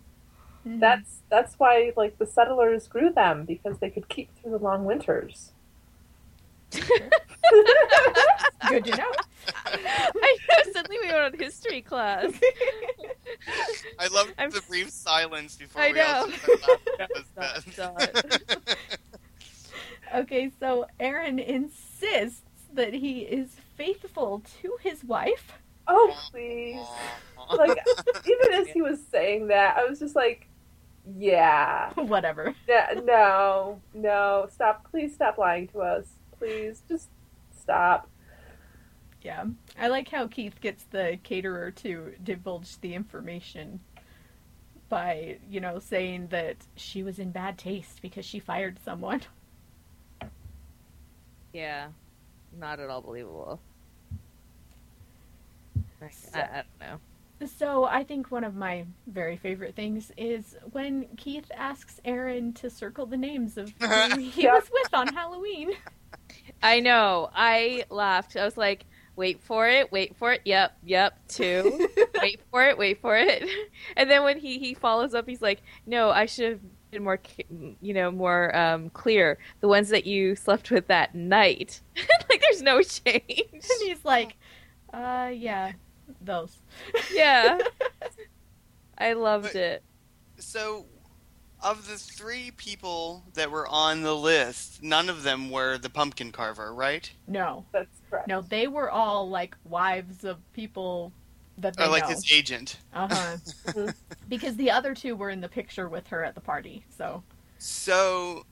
S1: mhm.
S4: That's that's why like the settlers grew them because they could keep through the long winters.
S1: good to know.
S3: I know. Suddenly we went on history class.
S2: I love
S3: I'm
S2: the brief silence before
S3: I
S2: we all
S3: know.
S2: started.
S3: Dot,
S2: That was
S1: okay, so Aaron insists that he is faithful to his wife.
S4: Oh please! Like even as he was saying that, I was just like, yeah,
S1: Whatever.
S4: yeah no, no, stop! Please stop lying to us. Please just stop.
S1: Yeah. I like how Keith gets the caterer to divulge the information by, you know, saying that she was in bad taste because she fired someone.
S3: Yeah, not at all believable. Like, I, I don't know.
S1: So I think one of my very favorite things is when Keith asks Aaron to circle the names of who he
S4: Yeah.
S1: was with on Halloween.
S3: I know. I laughed. I was like, wait for it, wait for it. Yep, yep, two. wait for it, wait for it. And then when he, he follows up, he's like, no, I should have been more, you know, more um, clear. The ones that you slept with that night. like, there's no change.
S1: And he's like, uh, yeah, those.
S3: yeah. I loved
S2: But-
S3: it.
S2: So, of the three people that were on the list, none of them were the pumpkin carver, right?
S1: No,
S4: That's correct.
S1: no, they were all like wives of people that they
S2: Or like
S1: know.
S2: his agent.
S1: Uh huh.
S4: Mhm.
S1: because the other two were in the picture with her at the party. So.
S2: So,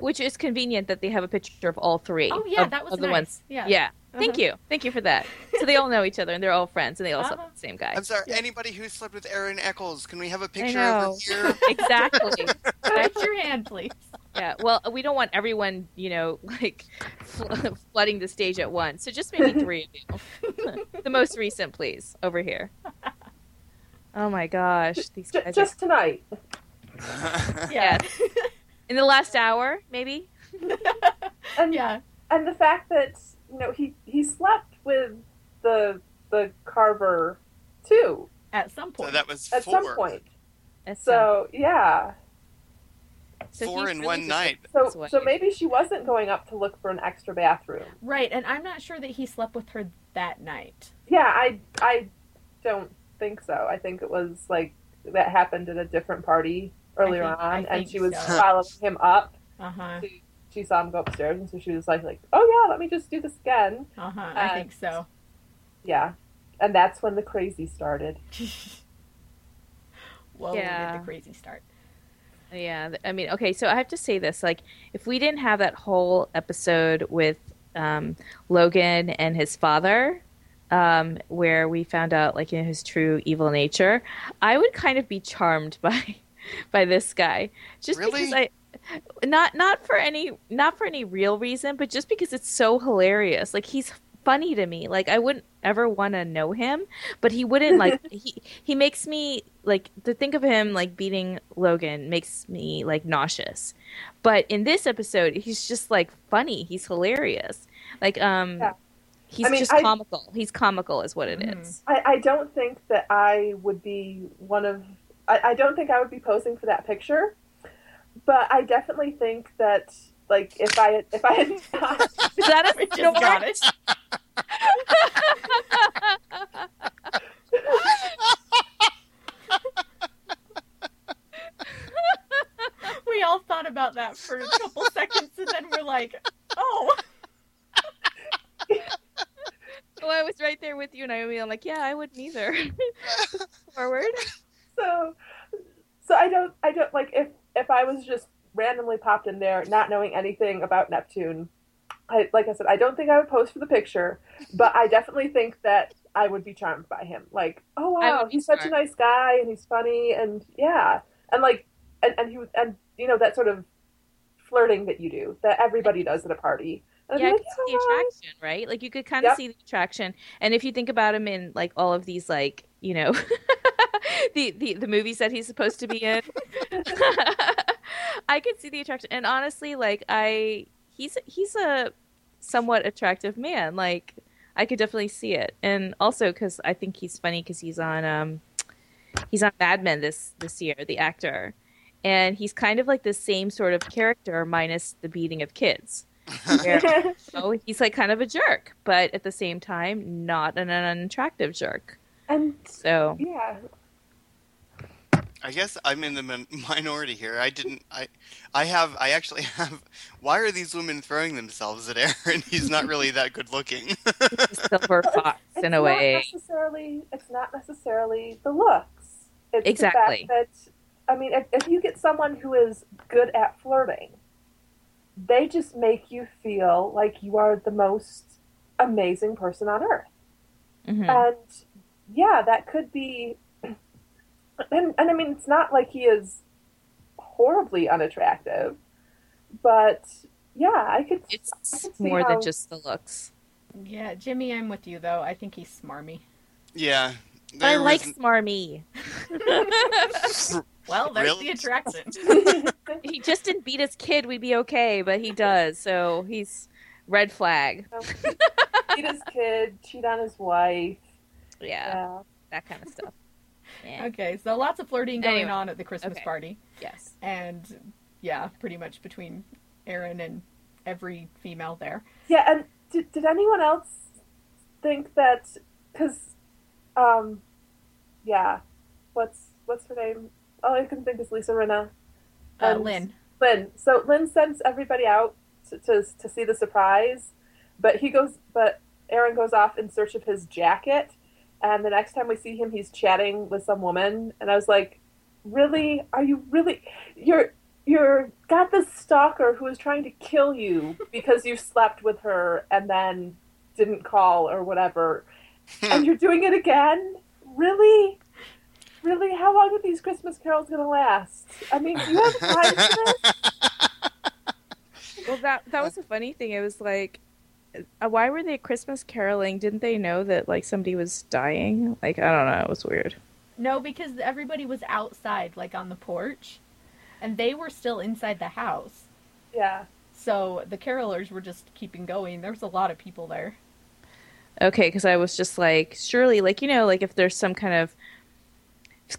S3: Which is convenient that they have a picture of all three.
S1: Oh yeah,
S3: of,
S1: that was
S3: of the
S1: nice.
S3: ones.
S1: Yeah.
S3: Yeah. Thank
S1: Uh-huh.
S3: you. Thank you for that. So they all know each other and they're all friends and they all slept
S1: Uh-huh.
S3: with the same guy.
S2: I'm sorry,
S1: Yeah.
S2: anybody who slept with Aaron Echolls, can we have a picture
S3: know.
S2: over here?
S3: exactly.
S1: Raise your hand, please.
S3: Yeah. Well, we don't want everyone, you know, like fl- flooding the stage at once. So just maybe three of you. the most recent, please, over here. Oh my gosh, these
S4: J-
S3: guys
S4: just tonight.
S3: are
S1: Yeah.
S3: In the last hour, maybe.
S4: And
S1: yeah.
S4: and the fact that you know he he slept with the the carver too
S1: At some point.
S2: so
S1: point.
S2: that was
S4: at
S2: four.
S4: some point.
S3: That's, um,
S4: So yeah.
S3: so
S2: four in
S3: really
S2: one night.
S4: So so maybe she wasn't going up to look for an extra bathroom.
S1: Right, and I'm not sure that he slept with her that night.
S4: Yeah, I I don't think so. I think it was like that happened at a different party earlier
S1: think-
S4: on, and she was
S1: so.
S4: following him up.
S1: Uh huh.
S4: She saw him go upstairs, and so she was like, like, oh yeah, let me just do this again.
S1: Uh huh. I think so.
S4: Yeah, and that's when the crazy started.
S1: Whoa,
S3: Yeah.
S1: did the crazy start.
S3: Yeah, I mean, okay, so I have to say this: like, if we didn't have that whole episode with um, Logan and his father, um, where we found out like you know, his true evil nature, I would kind of be charmed by by this guy, just
S2: Really?
S3: because I. Not not for any not for any real reason, but just because it's so hilarious. Like he's funny to me. Like I wouldn't ever want to know him, but he wouldn't like he he makes me like to think of him like beating Logan makes me like nauseous. But in this episode, he's just like funny. He's hilarious. Like um
S4: Yeah.
S3: he's
S4: I mean,
S3: just
S4: I-
S3: comical. He's comical is what it is.
S1: Mhm.
S4: I, I don't think that I would be one of. I, I don't think I would be posing for that picture, but I definitely think that like if I if I had not,
S3: Is that
S1: We
S3: a
S1: just got it. we all thought about that for a couple seconds, and then we're like, "Oh,
S3: Oh, I was right there with you, and Naomi. I'm like, yeah, I wouldn't either. Forward.
S4: So so I don't I don't like if if I was just randomly popped in there not knowing anything about Neptune. I, like I said, I don't think I would pose for the picture, but I definitely think that I would be charmed by him. Like, oh wow, he's such a nice guy and he's funny and yeah, and like, and, and he was, and you know that sort of flirting that you do that everybody does at a party. And
S3: yeah, I
S4: be
S3: could
S4: like,
S3: the
S4: "Oh,
S3: attraction, right? Like you could kind of
S4: Yep.
S3: see the attraction, and if you think about him in like all of these, like you know, the, the the movies that he's supposed to be in, I could see the attraction. And honestly, like I, he's he's a somewhat attractive man. Like I could definitely see it, and also because I think he's funny because he's on um he's on Mad Men this this year, the actor, and he's kind of like the same sort of character minus the beating of kids. Oh, he's like kind of a jerk, but at the same time, not an unattractive jerk.
S4: and
S3: So
S4: yeah,
S2: I guess I'm in the min- minority here. I didn't. I, I have. I actually have. Why are these women throwing themselves at Aaron? He's not really that good looking.
S3: silver fox
S4: it's
S3: in a
S4: not
S3: way.
S4: necessarily it's not necessarily the looks. It's
S3: Exactly.
S4: The fact that I mean, if, if you get someone who is good at flirting, they just make you feel like you are the most amazing person on earth.
S3: Mhm.
S4: And yeah, that could be and and I mean it's not like he is horribly unattractive, but yeah, I could.
S3: It's
S4: I can see
S3: more
S4: how-
S3: than just the looks.
S1: Yeah, Jimmy, I'm with you though. I think he's smarmy.
S2: Yeah.
S3: But I
S2: there
S3: like
S2: was-
S3: Smarmy.
S1: Well, there's
S2: Really?
S1: the attraction.
S3: he just didn't beat his kid, we'd be okay, but he does, so he's red flag.
S4: Beat his kid, cheat on his wife.
S3: Yeah,
S4: Yeah.
S3: that kind of stuff. Yeah.
S1: okay, so lots of flirting going
S3: Anyway.
S1: on at the Christmas
S3: Okay.
S1: party,
S3: Yes.
S1: and yeah, pretty much between Aaron and every female there.
S4: Yeah, and did, did anyone else think that? Because, um, yeah, what's what's her name? All I can think is Lisa Rinna.
S1: Uh, Lynn.
S4: Lynn. So Lynn sends everybody out to, to to see the surprise, but he goes. But Aaron goes off in search of his jacket, and the next time we see him, he's chatting with some woman, and I was like, "Really? Are you really? You're." You're got this stalker who is trying to kill you because you slept with her and then didn't call or whatever, hmm. and you're doing it again. Really, really? How long are these Christmas carols gonna last? I mean, you have time for this?
S3: Well, that that was the funny thing. It was like, Uh, why were they Christmas caroling? Didn't they know that like somebody was dying? Like I don't know. It was weird.
S1: No, because everybody was outside, like on the porch, and they were still inside the house.
S4: Yeah.
S1: So the carolers were just keeping going. There was a lot of people there.
S3: Okay, because I was just like, surely, like you know, like if there's some kind of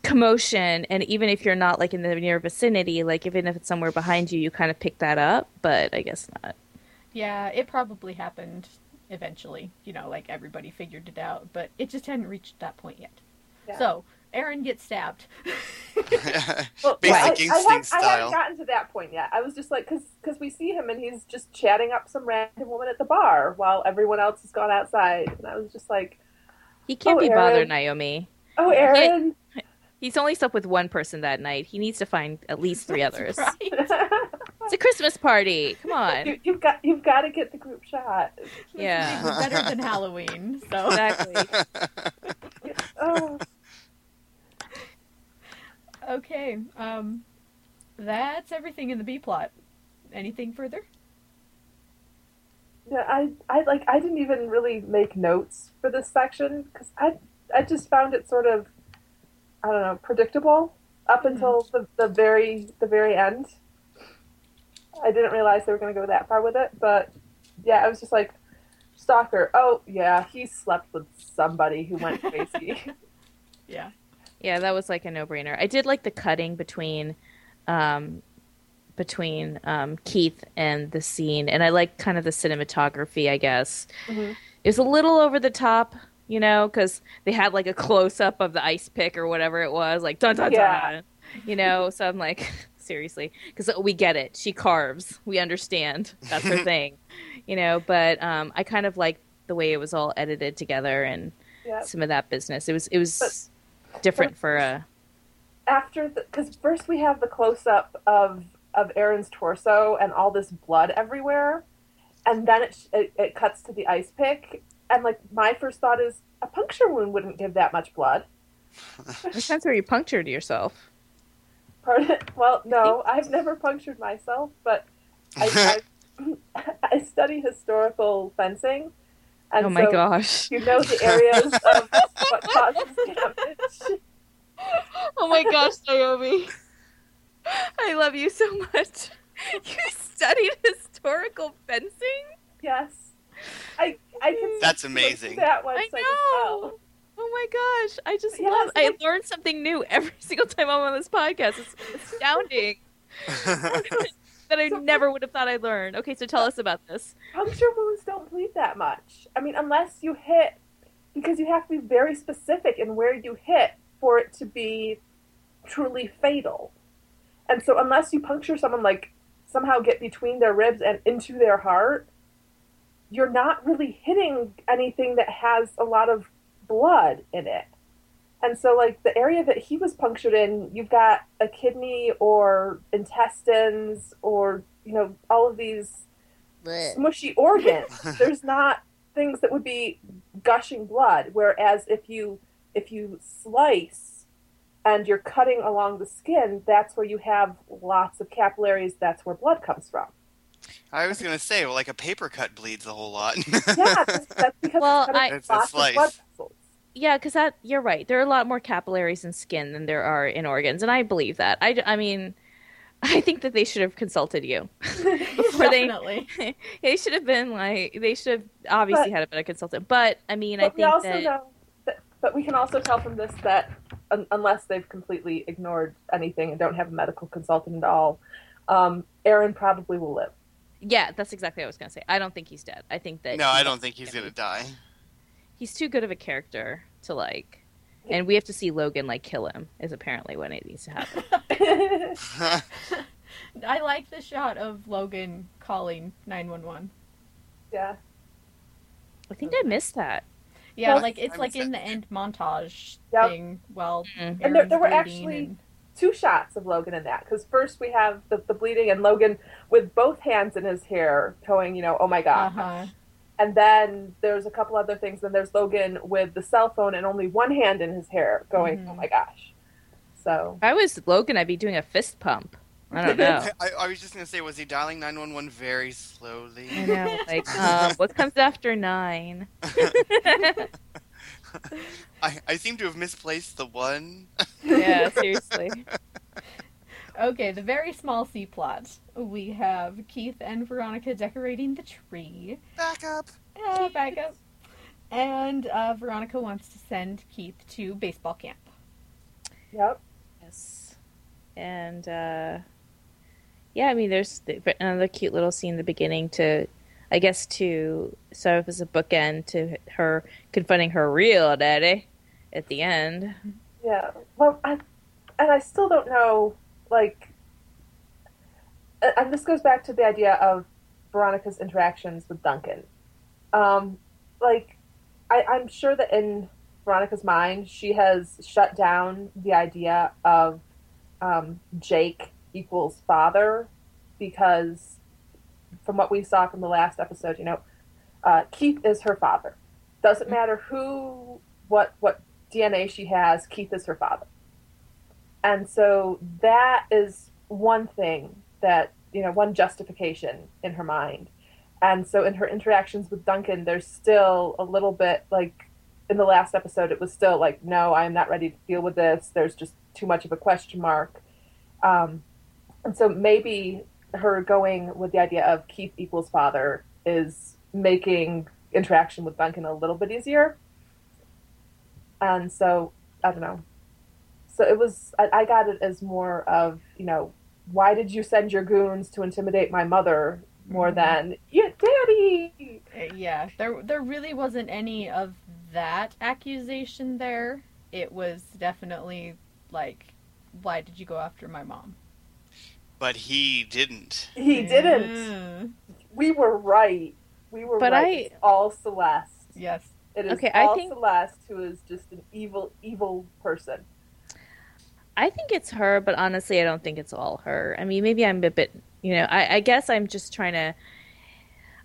S3: commotion, and even if you're not like in the near vicinity, like even if it's somewhere behind you, you kind of pick that up. But I guess not.
S1: Yeah, it probably happened eventually. You know, like everybody figured it out, but it just hadn't reached that point yet.
S4: Yeah.
S1: So Aaron gets stabbed.
S4: Well,
S2: Basic
S4: I, I,
S2: instinct
S4: have, I
S2: style.
S4: haven't gotten to that point yet. I was just like, because we see him and he's just chatting up some random woman at the bar while everyone else has gone outside, and I was just like,
S3: He can't
S4: Oh,
S3: be
S4: Aaron.
S3: bothered, Naomi.
S4: "Oh, Aaron."
S3: He's only slept with one person that night. He needs to find at least three others.
S1: Right?
S3: It's a Christmas party. Come on.
S4: you, you've got you've got to get the group shot.
S3: Yeah.
S1: Better than Halloween. So
S3: Exactly.
S4: Oh,
S1: okay, um, that's everything in the B plot. Anything further?
S4: yeah, I I like I didn't even really make notes for this section because I I just found it sort of I don't know predictable up until the, the very the very end. I didn't realize they were going to go that far with it, but yeah, I was just like, stalker. Oh yeah, he slept with somebody who went crazy.
S1: Yeah.
S3: Yeah, that was like a no-brainer. I did like the cutting between um between um Keith and the scene and I like kind of the cinematography, I guess.
S4: Mhm.
S3: It was a little over the top, you know, cuz they had like a close up of the ice pick or whatever it was, like dun dun
S4: Yeah.
S3: dun. You know, so I'm like seriously, cuz we get it. She carves. We understand. That's her thing. You know, but um I kind of like the way it was all edited together and
S4: yeah.
S3: some of that business. It was it was different for a
S4: After because first we have the close up of of Aaron's torso and all this blood everywhere, and then it, it it cuts to the ice pick, and like my first thought is a puncture wound wouldn't give that much blood.
S3: That's where you punctured yourself.
S4: Pardon? Well, no, I've never punctured myself, but I, I, I study historical fencing, and
S3: oh my
S4: so
S3: gosh.
S4: you know the areas of what causes damage.
S3: Oh my gosh, Naomi. I love you so much. You studied historical fencing?
S4: Yes, I I can.
S2: Mm.
S4: That's
S2: amazing.
S4: That website
S3: I
S4: as well.
S3: Oh my gosh. I just
S4: Yes,
S3: love I learn something new every single time I'm on this podcast. It's astounding that I
S4: So-
S3: never would have thought I'd learn. Okay, so tell uh, us about this.
S4: puncture wounds don't bleed that much. I mean, unless you hit, because you have to be very specific in where you hit for it to be truly fatal. And so, unless you puncture someone, like somehow get between their ribs and into their heart, you're not really hitting anything that has a lot of blood in it. And so, like the area that he was punctured in, you've got a kidney or intestines or, you know, all of these smushy organs. There's not things that would be gushing blood. Whereas if you if you slice and you're cutting along the skin, that's where you have lots of capillaries. That's where blood comes from.
S2: I was gonna say, well, like a paper cut bleeds a whole lot.
S4: Yeah, that's, that's because
S3: Well,
S4: it's
S3: I-
S2: It's a
S4: lots of
S2: slice.
S4: blood vessels.
S3: Yeah, because that you're right. There are a lot more capillaries in skin than there are in organs, and I believe that. I, I mean, I think that they should have consulted you before they.
S1: Definitely.
S3: They should have been like they should have obviously
S4: But-
S3: had a better consultant. But I mean, I
S4: But we
S3: think
S4: also
S3: that
S4: know, that, but we can also tell from this that un, unless they've completely ignored anything and don't have a medical consultant at all, um, Aaron probably will live.
S3: yeah, that's exactly what I was gonna say. I don't think he's dead. I think that
S2: no, I don't think he's gonna die.
S3: He's too good of a character to like, and we have to see Logan like kill him. Is apparently what it needs to happen.
S1: I like the shot of Logan calling 911.
S4: yeah.
S3: I think I missed that.
S1: Yeah,
S4: Well,
S1: like it's
S2: I
S1: like in
S2: that.
S1: the end montage
S4: Yep.
S1: thing. Well,
S3: Mhm.
S4: And there- there were actually-
S1: and-
S4: two shots of Logan in that because first we have the, the bleeding and Logan with both hands in his hair going, you know, oh my god.
S1: Uh-huh.
S4: And then there's a couple other things. Then there's Logan with the cell phone and only one hand in his hair going,
S1: Mhm.
S4: oh my gosh. So
S3: If I was Logan, I'd be doing a fist pump. I don't know.
S2: I, I was just gonna say, was he dialing nine one one very slowly?
S3: I know. Like, um, what comes after nine?
S2: I, I seem to have misplaced the one.
S3: yeah, seriously.
S1: Okay, the very small C plot. We have Keith and Veronica decorating the tree.
S2: Back up.
S1: Yeah, back up. And uh, Veronica wants to send Keith to baseball camp.
S4: yep.
S3: Yes. And uh, yeah, I mean, there's the, another cute little scene in the beginning to, I guess, to serve as a bookend to her confronting her real daddy at the end.
S4: Yeah. Well, I, and I still don't know, like, and- and this goes back to the idea of Veronica's interactions with Duncan. Um, like, I, I'm sure that in Veronica's mind, she has shut down the idea of um, Jake equals father because, from what we saw from the last episode, you know, uh, Keith is her father. Doesn't matter who, what, what DNA she has, Keith is her father. And so that is one thing that, you know, one justification in her mind. And so in her interactions with Duncan, there's still a little bit like in the last episode, it was still like, no, I'm not ready to deal with this. There's just too much of a question mark. Um, and so maybe her going with the idea of Keith equals father is making interaction with Duncan a little bit easier. And so, I don't know. So it was, I, I got it as more of, you know, why did you send your goons to intimidate my mother more
S1: Mhm.
S4: than, yeah, daddy?
S1: Uh, Yeah, there there really wasn't any of that accusation there. It was definitely like, why did you go after my mom?
S2: But he didn't.
S4: He didn't.
S1: Mm.
S4: We were right. We were
S3: But
S4: right.
S3: I-
S4: It's all Celeste.
S1: Yes.
S4: It is
S3: Okay, I
S4: all
S3: think-
S4: Celeste who is just an evil, evil person.
S3: I think it's her, but honestly, I don't think it's all her. I mean, maybe I'm a bit, you know, I, I guess I'm just trying to.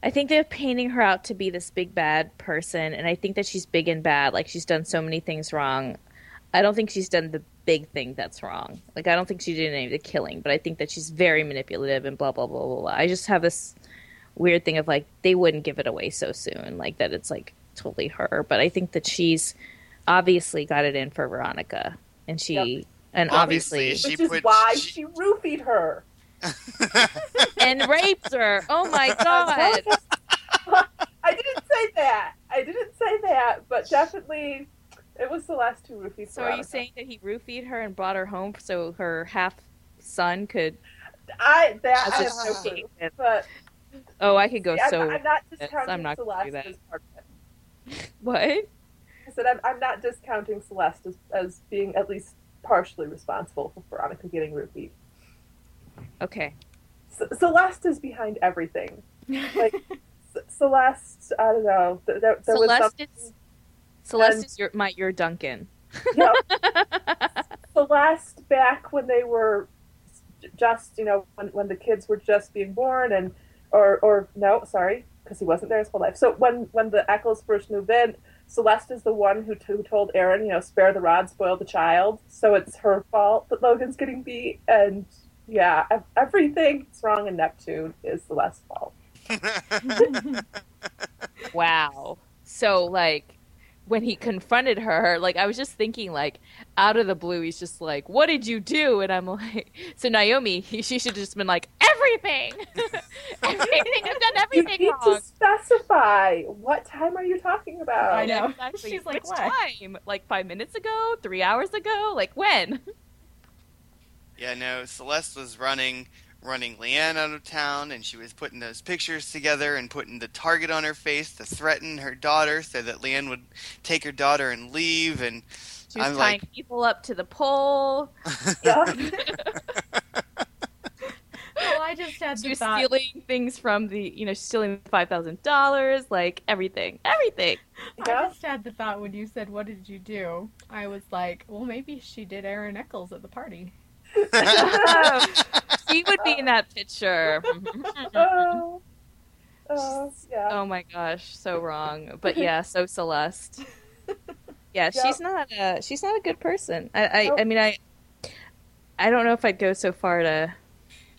S3: I think they're painting her out to be this big bad person, and I think that she's big and bad. Like she's done so many things wrong. I don't think she's done the big thing that's wrong. Like I don't think she did any of the killing, but I think that she's very manipulative and blah blah blah blah blah. I just have this weird thing of like they wouldn't give it away so soon, like that it's like totally her. But I think that she's obviously got it in for Veronica, and she
S4: Yep.
S3: And
S2: Obviously,
S3: obviously
S2: She
S4: Which is
S2: put-
S4: why
S2: she-
S4: she roofied her.
S3: and raped her. Oh my god!
S4: I didn't say that. I didn't say that, but definitely it was Celeste who roofied
S3: So are you saying that he roofied her and brought her home so her half son could?
S4: I that
S3: As
S4: I
S3: a
S4: have no
S3: showcase.
S4: clue. But
S3: Oh, I could go
S4: I'm,
S3: so.
S4: I'm not
S3: I'm
S4: discounting
S3: not gonna
S4: Celeste as part of it.
S3: What?
S4: I said I'm, I'm not discounting Celeste as, as being at least partially responsible for Veronica getting roofied.
S3: Okay.
S4: C- Celeste is behind everything. Like C- Celeste, I don't know. There, there was
S3: Celeste is Celeste
S4: and-
S3: is your my your Duncan.
S4: Yep. Celeste back when they were just, you know, when, when the kids were just being born and, or, or no, sorry, because he wasn't there his whole life. So when, when the Echolls first moved in, Celeste is the one who, who told Aaron, you know, spare the rod, spoil the child. So it's her fault that Logan's getting beat. And yeah, everything that's wrong in Neptune is Celeste's fault.
S3: Wow. So like when he confronted her, like I was just thinking like out of the blue he's just like, "What did you do?" And I'm like, so Naomi, he, she should have just been like, "Everything." everything. I've done everything You
S4: need
S3: wrong.
S4: to specify what time are you talking about?
S1: I know.
S3: Exactly.
S1: She's like,
S3: Which
S1: "What?"
S3: time? Like 5 minutes ago? 3 hours ago? Like when?
S2: Yeah, no, Celeste was running running Leanne out of town and she was putting those pictures together and putting the target on her face to threaten her daughter so that Leanne would take her daughter and leave and
S3: She was
S2: I'm
S3: tying
S2: like-
S3: people up to the pole.
S4: Yeah.
S1: Well, I just had
S3: She
S1: the
S3: was
S1: thought.
S3: stealing things from the, you know, stealing five thousand dollars, like everything, everything.
S1: I just had the thought when you said, "What did you do?" I was like, "Well, maybe she did Aaron Echolls at the party."
S3: He would be in that picture.
S4: oh, oh, yeah.
S3: oh my gosh, so wrong. But yeah, so Celeste. Yeah, she's not a she's not a good person. I I, I mean I I don't know if I'd go so far to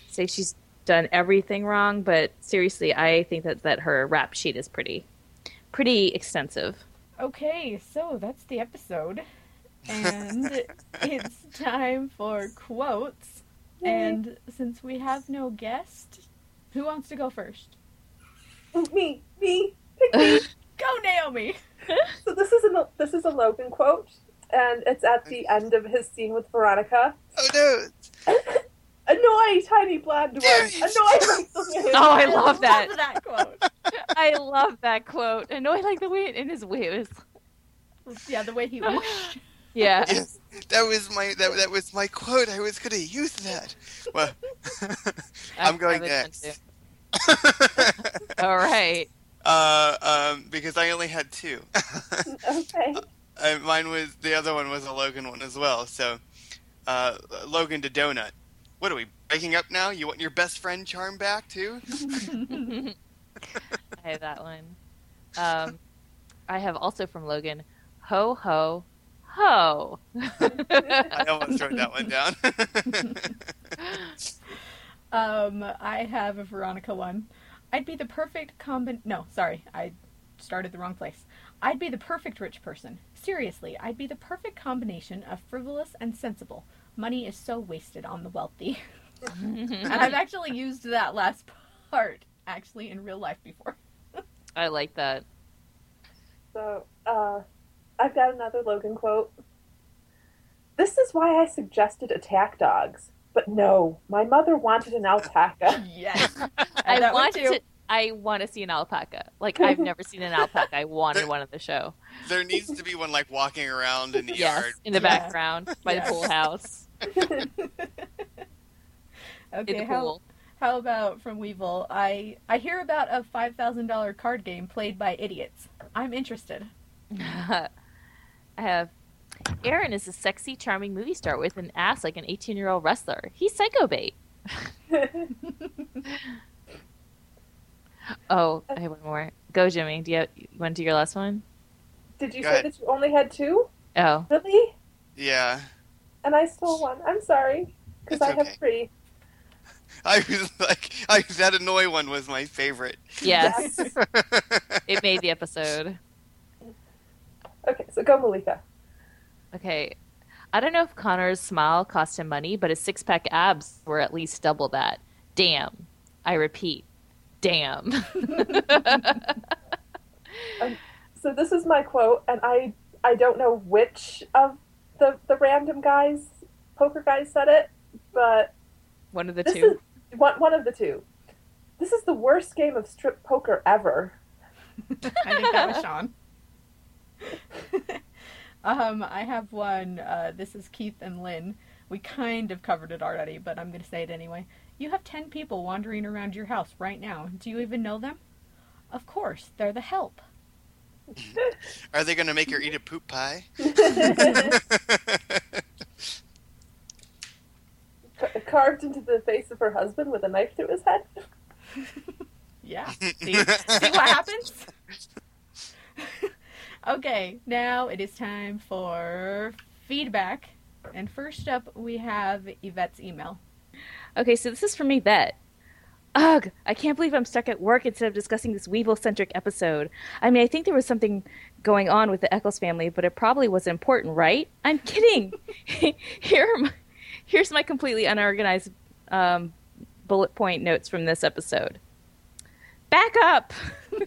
S3: say she's done everything wrong, but seriously, I think that that her rap sheet is pretty pretty extensive.
S1: Okay, so that's the episode, and it's time for quotes. And since we have no guest, who wants to go first?
S4: me, me, pick me.
S1: Go, Naomi.
S4: So this is a this is a Logan quote, and it's at the end of his scene with Veronica.
S2: oh no,
S4: Annoy, tiny blonde one. Annoy,
S3: Oh, I love that.
S1: Love that quote.
S3: I love that quote. And no, I like the way in his way it was.
S1: Yeah, the way he whooshed.
S3: Yeah.
S2: yes, that was my that, that was my quote. I was going to use that. Well, I'm going next.
S3: All right.
S2: uh, um, because I only had two.
S4: Okay.
S2: uh, mine was the other one was a Logan one as well. So, uh, Logan to Donut. What are we breaking up now? You want your best friend charm back too?
S3: I have that one. Um, I have also from Logan, ho ho ho.
S2: I almost wrote that one down.
S1: Um, I have a Veronica one. I'd be the perfect combin. No, sorry, I started the wrong place. I'd be the perfect rich person. Seriously, I'd be the perfect combination of frivolous and sensible. Money is so wasted on the wealthy. and I've actually used that last part actually in real life before.
S3: I like that.
S4: So, uh, I've got another Logan quote. This is why I suggested attack dogs. But no, my mother wanted an alpaca.
S1: Yes,
S3: I
S1: that one
S3: want to. I want to see an alpaca. Like I've never seen an alpaca. I wanted one on the show.
S2: there needs to be one like walking around in the
S3: Yes,
S2: yard.
S3: in the
S1: Yeah.
S3: background by
S1: Yes.
S3: the pool house.
S1: okay,
S3: in the
S1: how, how about from Weevil? I I hear about a five thousand dollar card game played by idiots. I'm interested.
S3: I have. Aaron is a sexy, charming movie star with an ass like an 18 year old wrestler. He's psycho bait. Oh, I have one more. Go, Jimmy. Do you, have, you want to do your last one?
S4: Did you
S2: Go
S4: say
S2: ahead.
S4: that you only had two?
S3: Oh,
S4: Really?
S2: Yeah,
S4: And I stole one. I'm sorry. Because
S2: It's
S4: I have three.
S2: I was like, I, that annoy one was my favorite.
S3: yes. it made the episode.
S4: Okay, so go, Malika.
S3: Okay. I don't know if Connor's smile cost him money, but his six pack abs were at least double that. Damn. I repeat, damn.
S4: Um, so this is my quote, and I I don't know which of the the random guys, poker guys, said it, but
S3: One of the
S4: this
S3: two.
S4: is one one of the two. This is the worst game of strip poker ever.
S1: I think that was Sean. um, I have one. Uh, this is Keith and Lynn. We kind of covered it already, but I'm going to say it anyway. You have 10 people wandering around your house right now. Do you even know them? Of course, they're the help.
S2: Are they going to make her eat a poop pie?
S4: Ca- Carved into the face of her husband with a knife through his head.
S1: Yeah. See, see what happens? Okay, now it is time for feedback. And first up, we have Yvette's email.
S3: Okay, so this is from Yvette. Ugh, I can't believe I'm stuck at work instead of discussing this Weevil centric episode. I mean, I think there was something going on with the Echolls family, but it probably was important, right? I'm kidding. Here are my, here's my completely unorganized um, bullet point notes from this episode. Back up!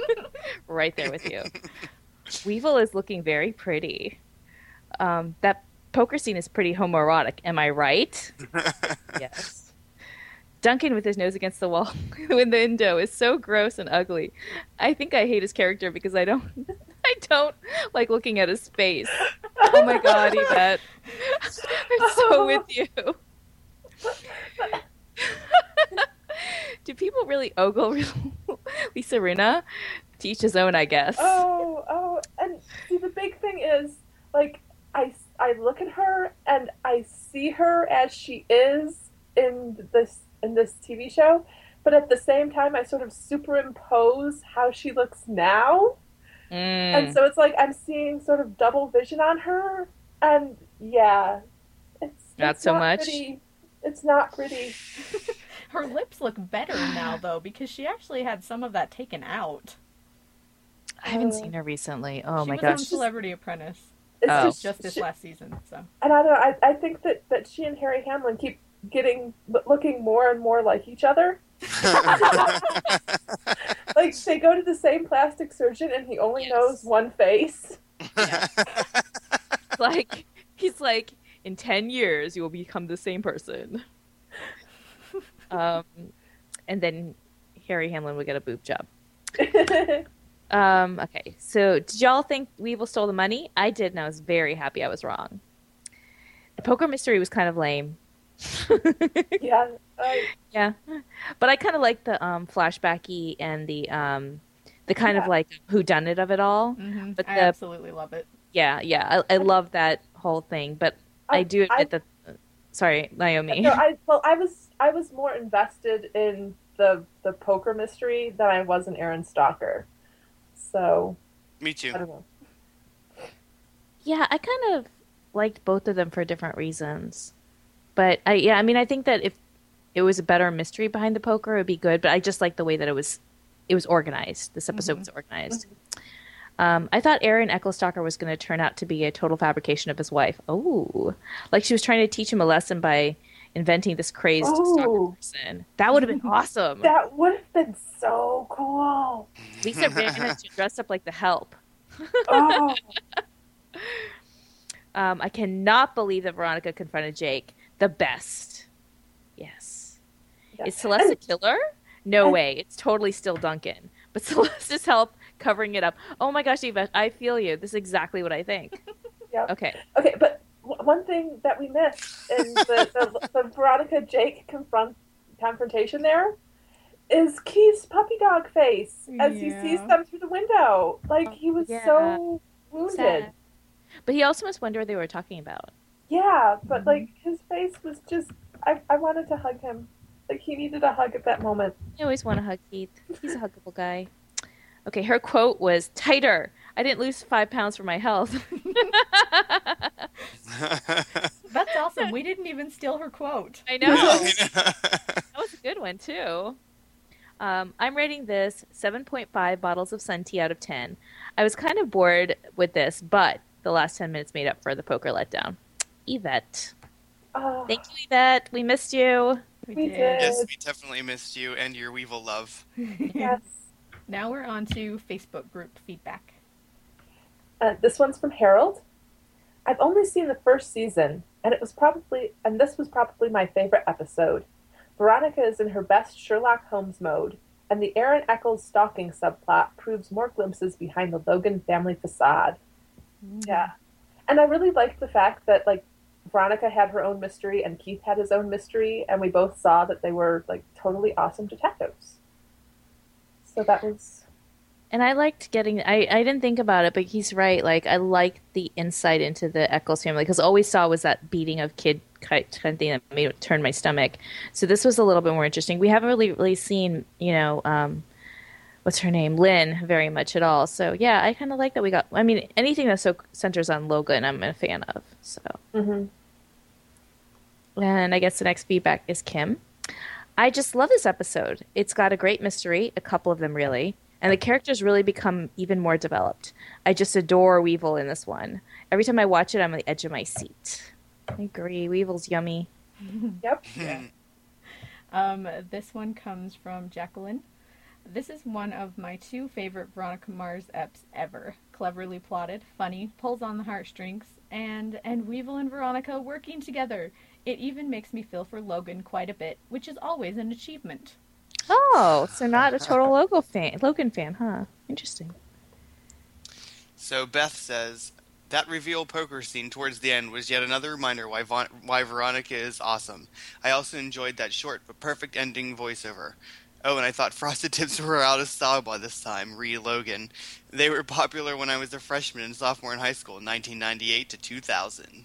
S3: right there with you. Weevil is looking very pretty. Um, that poker scene is pretty homoerotic, am I right? yes. Duncan with his nose against the wall in the window is so gross and ugly. I think I hate his character because I don't I don't like looking at his face. Oh my god, Yvette. I'm so with you. Do people really ogle Lisa Rinna? To each his own, I guess.
S4: Oh, oh, and see, the big thing is, like, I, I look at her and I see her as she is in this in this TV show, but at the same time, I sort of superimpose how she looks now,
S3: Mm.
S4: and so it's like I'm seeing sort of double vision on her, and yeah, it's
S3: Not
S4: it's
S3: so much?
S4: Pretty. It's not pretty.
S1: Her lips look better now, though, because she actually had some of that taken out.
S3: I haven't
S4: Uh,
S3: seen her recently. Oh
S1: she
S3: my
S1: was on
S3: gosh.
S1: Celebrity Apprentice
S4: It's
S3: Oh.
S4: just,
S1: just this
S4: she-
S1: last season, so.
S4: and I don't know. I, I think that, that she and Harry Hamlin keep getting looking more and more like each other. Like they go to the same plastic surgeon, and he only
S3: Yes.
S4: knows one face.
S3: like he's like in 10 years you will become the same person um and then harry hamlin would get a boob job um okay. So did y'all think weevil stole the money? I did and i was very happy i was wrong. The poker mystery was kind of lame.
S4: Yeah, I,
S3: yeah. But i kind of like the um flashbacky and the um the kind of like who done it of it all.
S1: Hmm
S3: But
S1: I
S3: the-
S1: absolutely love it.
S3: yeah yeah. I, I love that whole thing. But i,
S4: I-
S3: do admit
S4: I-
S3: that sorry naomi.
S4: No, I well, I was I was more invested in the the poker mystery than I was in Aaron Stalker. So
S2: Me too.
S4: I don't know.
S3: Yeah, I kind of liked both of them for different reasons. But I yeah, I mean I think that if it was a better mystery behind the poker, it would be good, but I just like the way that it was it was organized. This episode was organized. Um, I thought Aaron Echolls stalker was going to turn out to be a total fabrication of his wife. Oh, like she was trying to teach him a lesson by inventing this crazed stalker
S4: Oh.
S3: person. That would have been awesome.
S4: That would have been so cool.
S3: Lisa Rinna dressed up like the help.
S4: Oh,
S3: Um, I cannot believe that Veronica confronted Jake. The best. Yes.
S4: yeah.
S3: Is Celeste a killer? No way. It's totally still Duncan. But Celeste's help covering it up. Oh my gosh, Eva, I feel you. This is exactly what I think.
S4: Yeah.
S3: Okay.
S4: Okay, but one thing that we missed in the, the, the Veronica Jake confront confrontation there is Keith's puppy dog face as he sees them through the window. Like he was
S3: Yeah.
S4: so wounded.
S3: Sad. But he also must wonder what they were talking about.
S4: Yeah, but
S3: Mm-hmm.
S4: like his face was just I, I wanted to hug him. Like he needed a hug at that moment.
S3: I always want to hug Keith. He's a huggable guy. Okay, her quote was tighter. I didn't lose five pounds for my health.
S1: That's awesome. We didn't even steal her quote.
S3: I know. That was a good one too. Um, I'm rating this 7.5 bottles of sun tea out of 10. I was kind of bored with this, but the last 10 minutes made up for the poker letdown. Yvette.
S4: Oh,
S3: Thank you, Yvette. We missed you.
S1: We,
S4: We
S1: did.
S4: did.
S2: yes, we definitely missed you and your Weevil love.
S4: yes.
S1: Now we're on to Facebook group feedback.
S4: Uh, this one's from Harold. I've only seen the first season, and it was probably and this was probably my favorite episode. Veronica is in her best Sherlock Holmes mode, and the Aaron Echolls stalking subplot proves more glimpses behind the Logan family facade. Yeah. And I really liked the fact that like Veronica had her own mystery and Keith had his own mystery, and we both saw that they were like totally awesome detectives. So that was
S3: And I liked getting. I, I didn't think about it, but he's right. Like I liked the insight into the Echolls family because all we saw was that beating of kid kind of thing that made it turn my stomach. So this was a little bit more interesting. We haven't really really seen you know um, what's her name, Lynn, very much at all. So yeah, I kind of like that we got. I mean, anything that so centers on Logan, I'm a fan of. So,
S4: hmm
S3: and I guess the next feedback is Kim. I just love this episode. It's got a great mystery, a couple of them really, and the characters really become even more developed. I just adore Weevil in this one. Every time I watch it, I'm on the edge of my seat. I agree. Weevil's yummy.
S4: Yep.
S1: Yeah. Um, this one comes from Jacqueline. This is one of my two favorite Veronica Mars eps ever. Cleverly plotted, funny, pulls on the heartstrings, and and Weevil and Veronica working together. It even makes me feel for Logan quite a bit, which is always an achievement.
S3: Oh, so not a total Logan fan, Logan fan, huh? Interesting.
S2: So Beth says that reveal poker scene towards the end was yet another reminder why Von- why Veronica is awesome. I also enjoyed that short but perfect ending voiceover. Oh, and I thought Frosted Tips were out of style by this time. Re Logan. They were popular when I was a freshman and sophomore in high school, 1998 to 2000.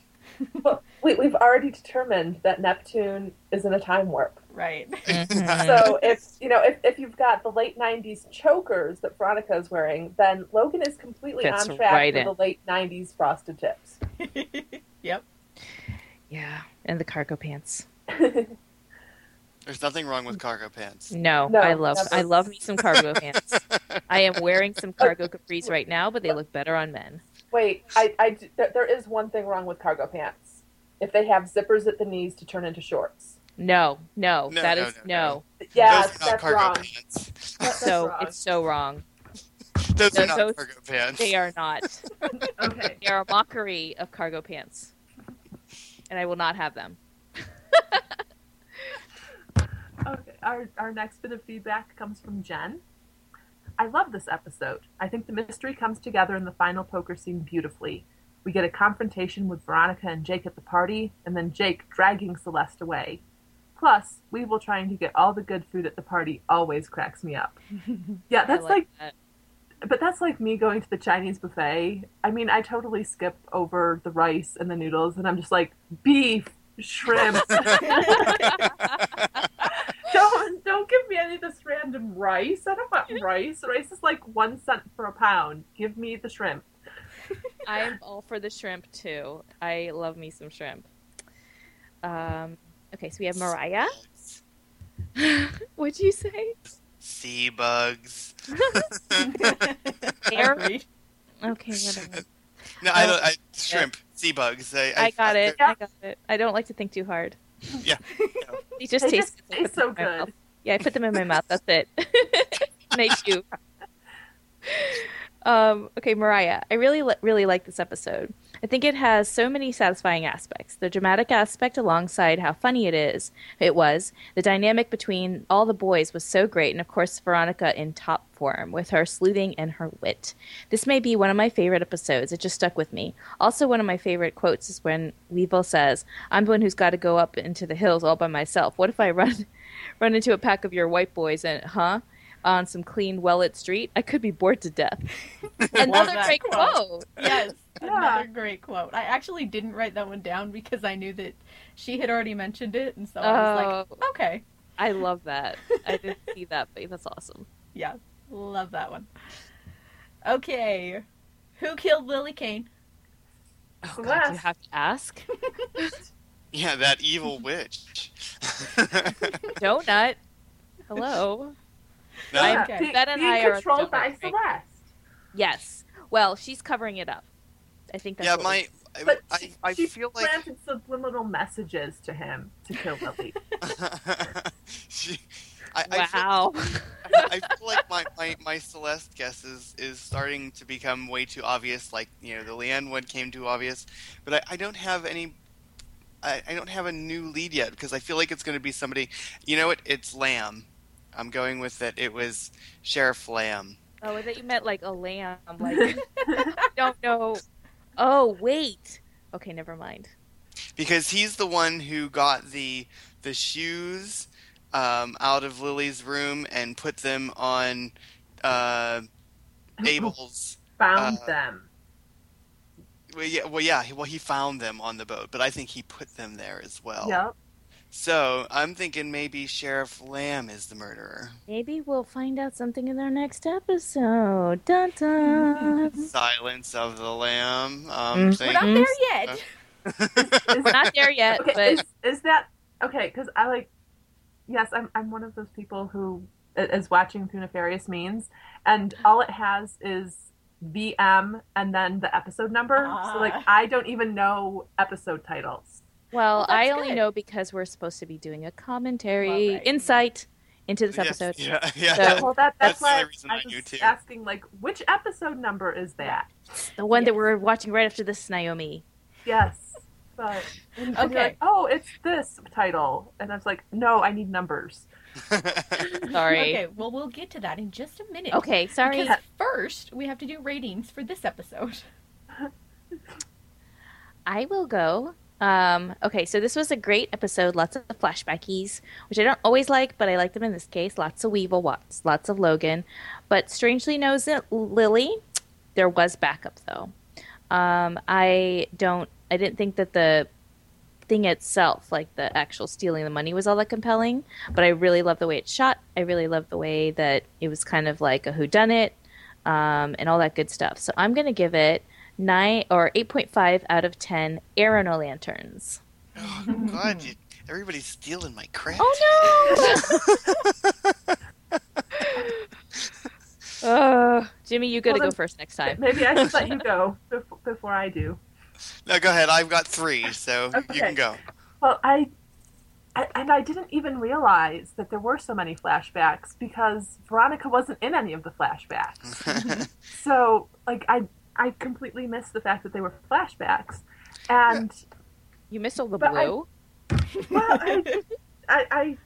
S4: But we, we've already determined that Neptune is in a time warp.
S1: Right.
S3: Mhm.
S4: So if you know if, if you've got the late '90s chokers that Veronica is wearing, then Logan is completely
S3: Fits
S4: on track
S3: right
S4: for
S3: in.
S4: the late '90s frosted tips.
S1: yep.
S3: yeah, and the cargo pants.
S2: There's nothing wrong with cargo pants.
S3: No,
S4: No,
S3: I love
S4: never.
S3: I love me some cargo pants. I am wearing some cargo capris right now, but they look better on men.
S4: Wait, I, there, there is one thing wrong with cargo pants. If they have zippers at the knees to turn into shorts.
S3: No, no,
S2: No,
S3: that
S2: no,
S3: is
S2: no,
S3: no.
S4: Yeah,
S2: Those are not
S4: that's
S2: cargo
S4: wrong.
S2: pants.
S4: That- that's
S3: So
S4: wrong.
S3: it's so wrong.
S2: Those
S3: No,
S2: are not
S3: those-
S2: cargo pants.
S3: They are not.
S4: okay.
S3: They are a mockery of cargo pants, and I will not have them.
S4: Okay, our, our next bit of feedback comes from Jen. I love this episode. I think the mystery comes together in the final poker scene beautifully. We get a confrontation with Veronica and Jake at the party, and then Jake dragging Celeste away. Plus, Weevil trying to get all the good food at the party always cracks me up. Yeah, that's
S3: I
S4: like,
S3: that.
S4: but that's like me going to the Chinese buffet. I mean, I totally skip over the rice and the noodles, and I'm just like, beef, shrimp. don't don't give me any of this random rice. I don't want rice. Rice is like one cent for a pound. Give me the shrimp.
S3: I am all for the shrimp too. I love me some shrimp. Um, okay, so we have Mariah. What'd you say?
S2: Sea bugs.
S3: Air? Okay, whatever.
S2: No, I don't. Oh, I, shrimp. Sea bugs. I,
S3: I got it. I got it. I don't like to think too hard.
S2: Yeah.
S3: They just
S4: They
S3: taste,
S4: just
S3: so
S4: taste so
S3: in mouth.
S4: good.
S3: Yeah, I put them in my mouth. That's it. and I chew. Um, okay, Mariah, I really, really like this episode. I think it has so many satisfying aspects. The dramatic aspect, alongside how funny it is, it was. The dynamic between all the boys was so great, and of course, Veronica in top form with her sleuthing and her wit. This may be one of my favorite episodes. It just stuck with me. Also, one of my favorite quotes is when Weevil says, "I'm the one who's got to go up into the hills all by myself. What if I run, run into a pack of your white boys and huh?" On some clean, well-lit street, I could be bored to death. Another great
S1: quote.
S3: quote.
S1: Yes,
S4: Yeah.
S1: another great quote. I actually didn't write that one down because I knew that she had already mentioned it, and so I was
S3: Oh.
S1: like, okay,
S3: I love that. I didn't see that, but that's awesome.
S1: yeah, love that one. Okay, who killed Lily Kane?
S3: Oh, God,
S4: Celeste.
S3: you have to ask.
S2: Yeah, that evil witch.
S3: Donut. Hello.
S2: No,
S3: I'm-
S1: Okay.
S4: Be-
S3: That and
S4: being
S3: I are
S4: controlled by
S3: different,
S4: Celeste.
S3: Yes. Well, she's covering it up. I think that's
S2: yeah,
S3: what
S2: my.
S4: But
S2: I,
S4: she,
S2: I
S4: she
S2: feel like
S4: planted subliminal messages to him to kill Lily.
S2: she, I, I, feel,
S3: Wow.
S2: I feel like my, my, my Celeste guess is, is starting to become way too obvious. Like you know, the Leanne one came too obvious, but I, I don't have any. I, I don't have a new lead yet because I feel like it's going to be somebody. You know what? It's Lamb. I'm going with that. It was Sheriff Lamb.
S3: oh, I thought you meant like a lamb. Like, I don't know. Oh, wait. Okay, never mind.
S2: because he's the one who got the the shoes um, out of Lily's room and put them on uh, Abel's.
S4: Found
S2: Uh,
S4: them.
S2: Well, yeah, well, yeah. Well, he found them on the boat, but I think he put them there as well.
S4: Yep.
S2: So I'm thinking maybe Sheriff Lamb is the murderer.
S3: Maybe we'll find out something in our next episode. Dun dun.
S2: Silence of the Lamb. Um,
S3: Mm.
S1: We're not there yet.
S4: Is,
S3: We're not there yet,
S4: okay,
S3: but
S4: is, is that okay? Because I like, yes, I'm I'm one of those people who is watching through nefarious means, and all it has is VM and then the episode number. So like,
S1: Ah.
S4: I don't even know episode titles.
S3: Well,
S1: Well,
S3: I only
S1: good.
S3: know because we're supposed to be doing a commentary
S1: Well, right.
S3: insight into this
S2: Yes,
S3: episode.
S2: Yeah, yeah.
S3: So-
S4: Well, that
S2: That's
S4: that's, why
S2: only reason
S4: I
S2: I knew,
S4: was asking like, which episode number is that?
S3: The one that we're watching right after this, Naomi.
S4: Yes, but and, and you're
S1: Okay.
S4: like, oh, it's this title, and I was like, no, I need numbers.
S3: Sorry.
S1: Okay, well, we'll get to that in just a minute.
S3: Okay, sorry.
S1: Because first, we have to do ratings for this episode.
S3: I will go. Um, okay, so this was a great episode. Lots of flashbackies, which I don't always like, but I like them in this case. Lots of Weevil, lots, lots of Logan. But strangely knows it, Lily, there was backup though. Um, I don't. I didn't think that the thing itself, like the actual stealing the money, was all that compelling. But I really love the way it's shot. I really love the way that it was kind of like a whodunit, um, and all that good stuff. So I'm gonna give it nine or eight point five out of ten Arrow no lanterns.
S2: oh, God, you, everybody's stealing my crap.
S3: Oh no! uh, Jimmy, you got to
S4: Well,
S3: go first next time.
S4: Maybe I should let you go before, before I do.
S2: No, go ahead. I've got three, so you can go.
S4: Well, I, I and I didn't even realize that there were so many flashbacks because Veronica wasn't in any of the flashbacks. so, like, I I completely missed the fact that they were flashbacks, and
S3: You missed all the
S4: But I-
S3: blue.
S4: well, I, I I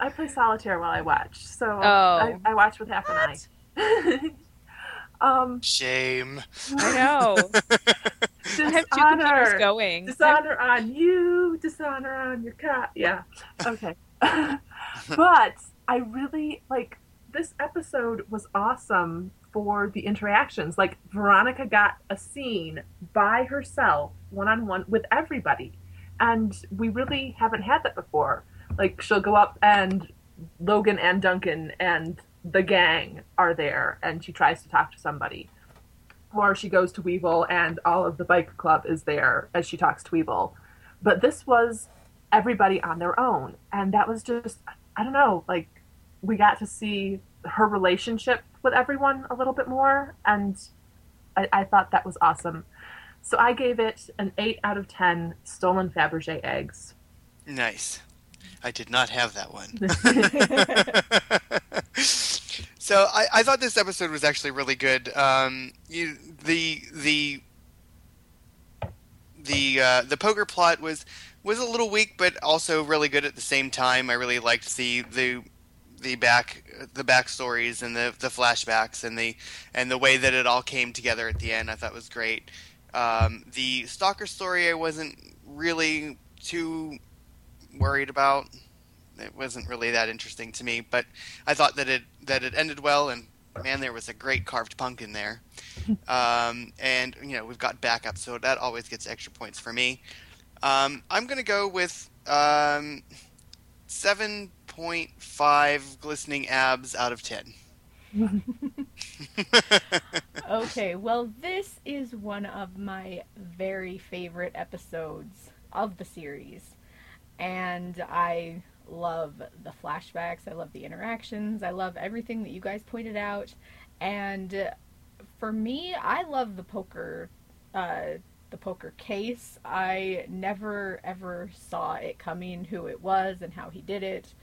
S4: I play solitaire while I watch, so
S3: Oh.
S4: I, I watch with half an eye. um,
S2: Shame.
S3: I know. I have two computers
S4: dishonor.
S3: going.
S4: Dishonor on you, dishonor on your cat. Yeah. Okay. but I really like this episode was awesome for the interactions. Like Veronica got a scene by herself, one on one with everybody. And we really haven't had that before. Like she'll go up and Logan and Duncan and the gang are there and she tries to talk to somebody or she goes to Weevil and all of the bike club is there as she talks to Weevil. But this was everybody on their own. And that was just, I don't know, like we got to see her relationship with everyone a little bit more. And I, I thought that was awesome. So I gave it an 8 out of 10 stolen Fabergé eggs.
S2: Nice. I did not have that one. so I, I thought this episode was actually really good. Um, you, the the the uh, the poker plot was was a little weak, but also really good at the same time. I really liked the the the back the backstories and the the flashbacks and the and the way that it all came together at the end. I thought was great. Um, the stalker story I wasn't really too worried about. It wasn't really that interesting to me, but I thought that it that it ended well, and man, there was a great carved pumpkin there. Um, and you know we've got backup, so that always gets extra points for me. Um, I'm gonna go with um, seven point five glistening abs out of ten.
S1: Okay, well, this is one of my very favorite episodes of the series. And I love the flashbacks, I love the interactions, I love everything that you guys pointed out. And for me, I love the poker uh the poker case. I never ever saw it coming who it was and how he did it.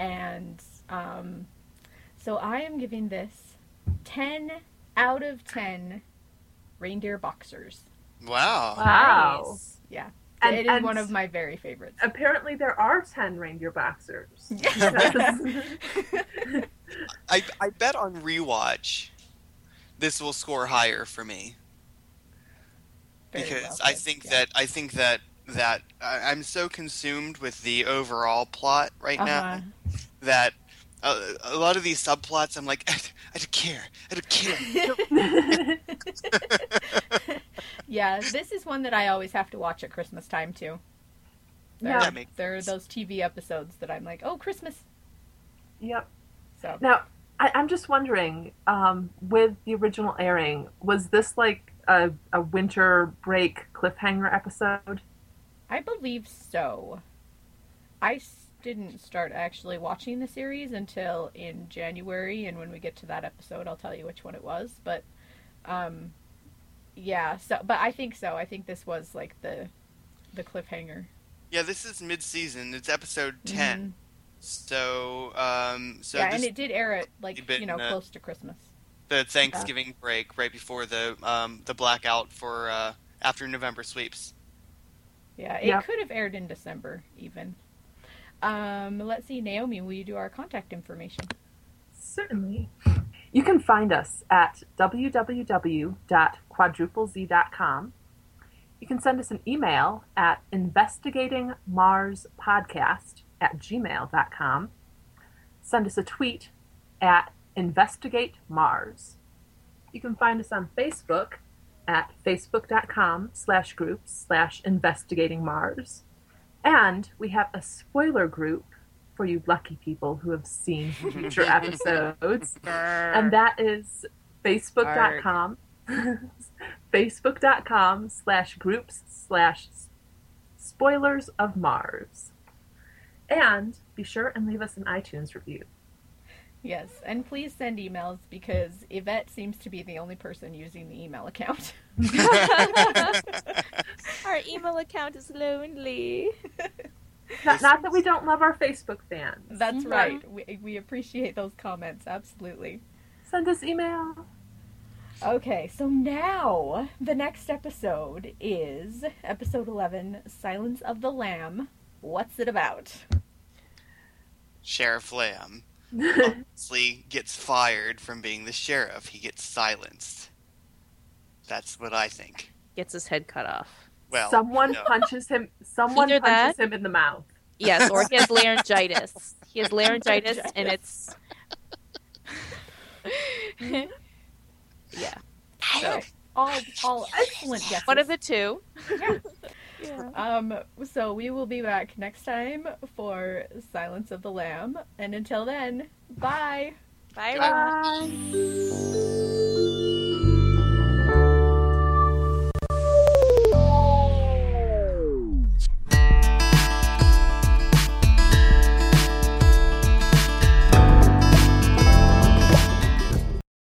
S1: And um so I am giving this 10 out of 10 reindeer boxers.
S2: wow.
S4: Wow.
S3: Nice.
S1: Yeah.
S4: And-
S1: it is
S4: and-
S1: one of my very favorites.
S4: Apparently, there are 10 reindeer boxers.
S2: I I bet on rewatch, this will score higher for me.
S1: Very
S2: because
S1: well
S2: I think
S1: yeah.
S2: that I think that that I, I'm so consumed with the overall plot right now
S1: Uh-huh.
S2: That uh, a lot of these subplots I'm like I, I don't care I don't care.
S1: yeah, this is one that I always have to watch at Christmas time too. There,
S4: Yeah.
S2: That makes
S1: there are those TV episodes that I'm like, oh, Christmas.
S4: Yep.
S1: So
S4: Now, I, I'm just wondering, um, with the original airing, was this like a, a winter break cliffhanger episode?
S1: I believe so. I s- didn't start actually watching the series until in January, and when we get to that episode, I'll tell you which one it was. But, um, yeah. So, but I think so. I think this was like the the cliffhanger.
S2: Yeah, this is mid-season. It's episode 10. So, um, so
S1: yeah,
S2: this,
S1: and it did air at like
S2: You've
S1: you know
S2: uh,
S1: close to Christmas.
S2: the Thanksgiving break right before the um, the blackout for uh, after November sweeps.
S1: Yeah, it
S4: Yep.
S1: could have aired in December even. Um, let's see, Naomi, will you do our contact information?
S4: Certainly. You can find us at www.quadruplez.com. You can send us an email at investigatingmarspodcast at gmail.com. Send us a tweet at investigatemars. You can find us on Facebook at facebook.com slash groups slash investigatingmars. And we have a spoiler group for you lucky people who have seen future episodes. And that is facebook.com facebook.com slash groups slash spoilers of Mars. And be sure and leave us an iTunes review.
S1: Yes, and please send emails because Yvette seems to be the only person using the email account.
S3: Our email account is lonely.
S4: Not, not that we don't love our Facebook fans.
S1: That's
S3: Mhm.
S1: right. We, we appreciate those comments, absolutely.
S4: Send us email.
S1: Okay, so now the next episode is episode 11 Silence of the Lamb. What's it about?
S2: Sheriff Lamb obviously gets fired from being the sheriff. He gets silenced. That's what I think.
S3: Gets his head cut off.
S2: Well,
S4: someone
S2: no.
S4: punches him. Someone
S3: Either
S4: punches
S3: that-
S4: him in the mouth.
S3: Yes, or he has laryngitis. He has laryngitis, and it's. yeah,
S1: So, all, all excellent guesses.
S3: one of the two.
S1: Yeah.
S3: Yeah.
S1: Um, so we will be back next time for Silence of the Lamb. And until then, bye!
S3: Bye, everyone.
S4: Bye.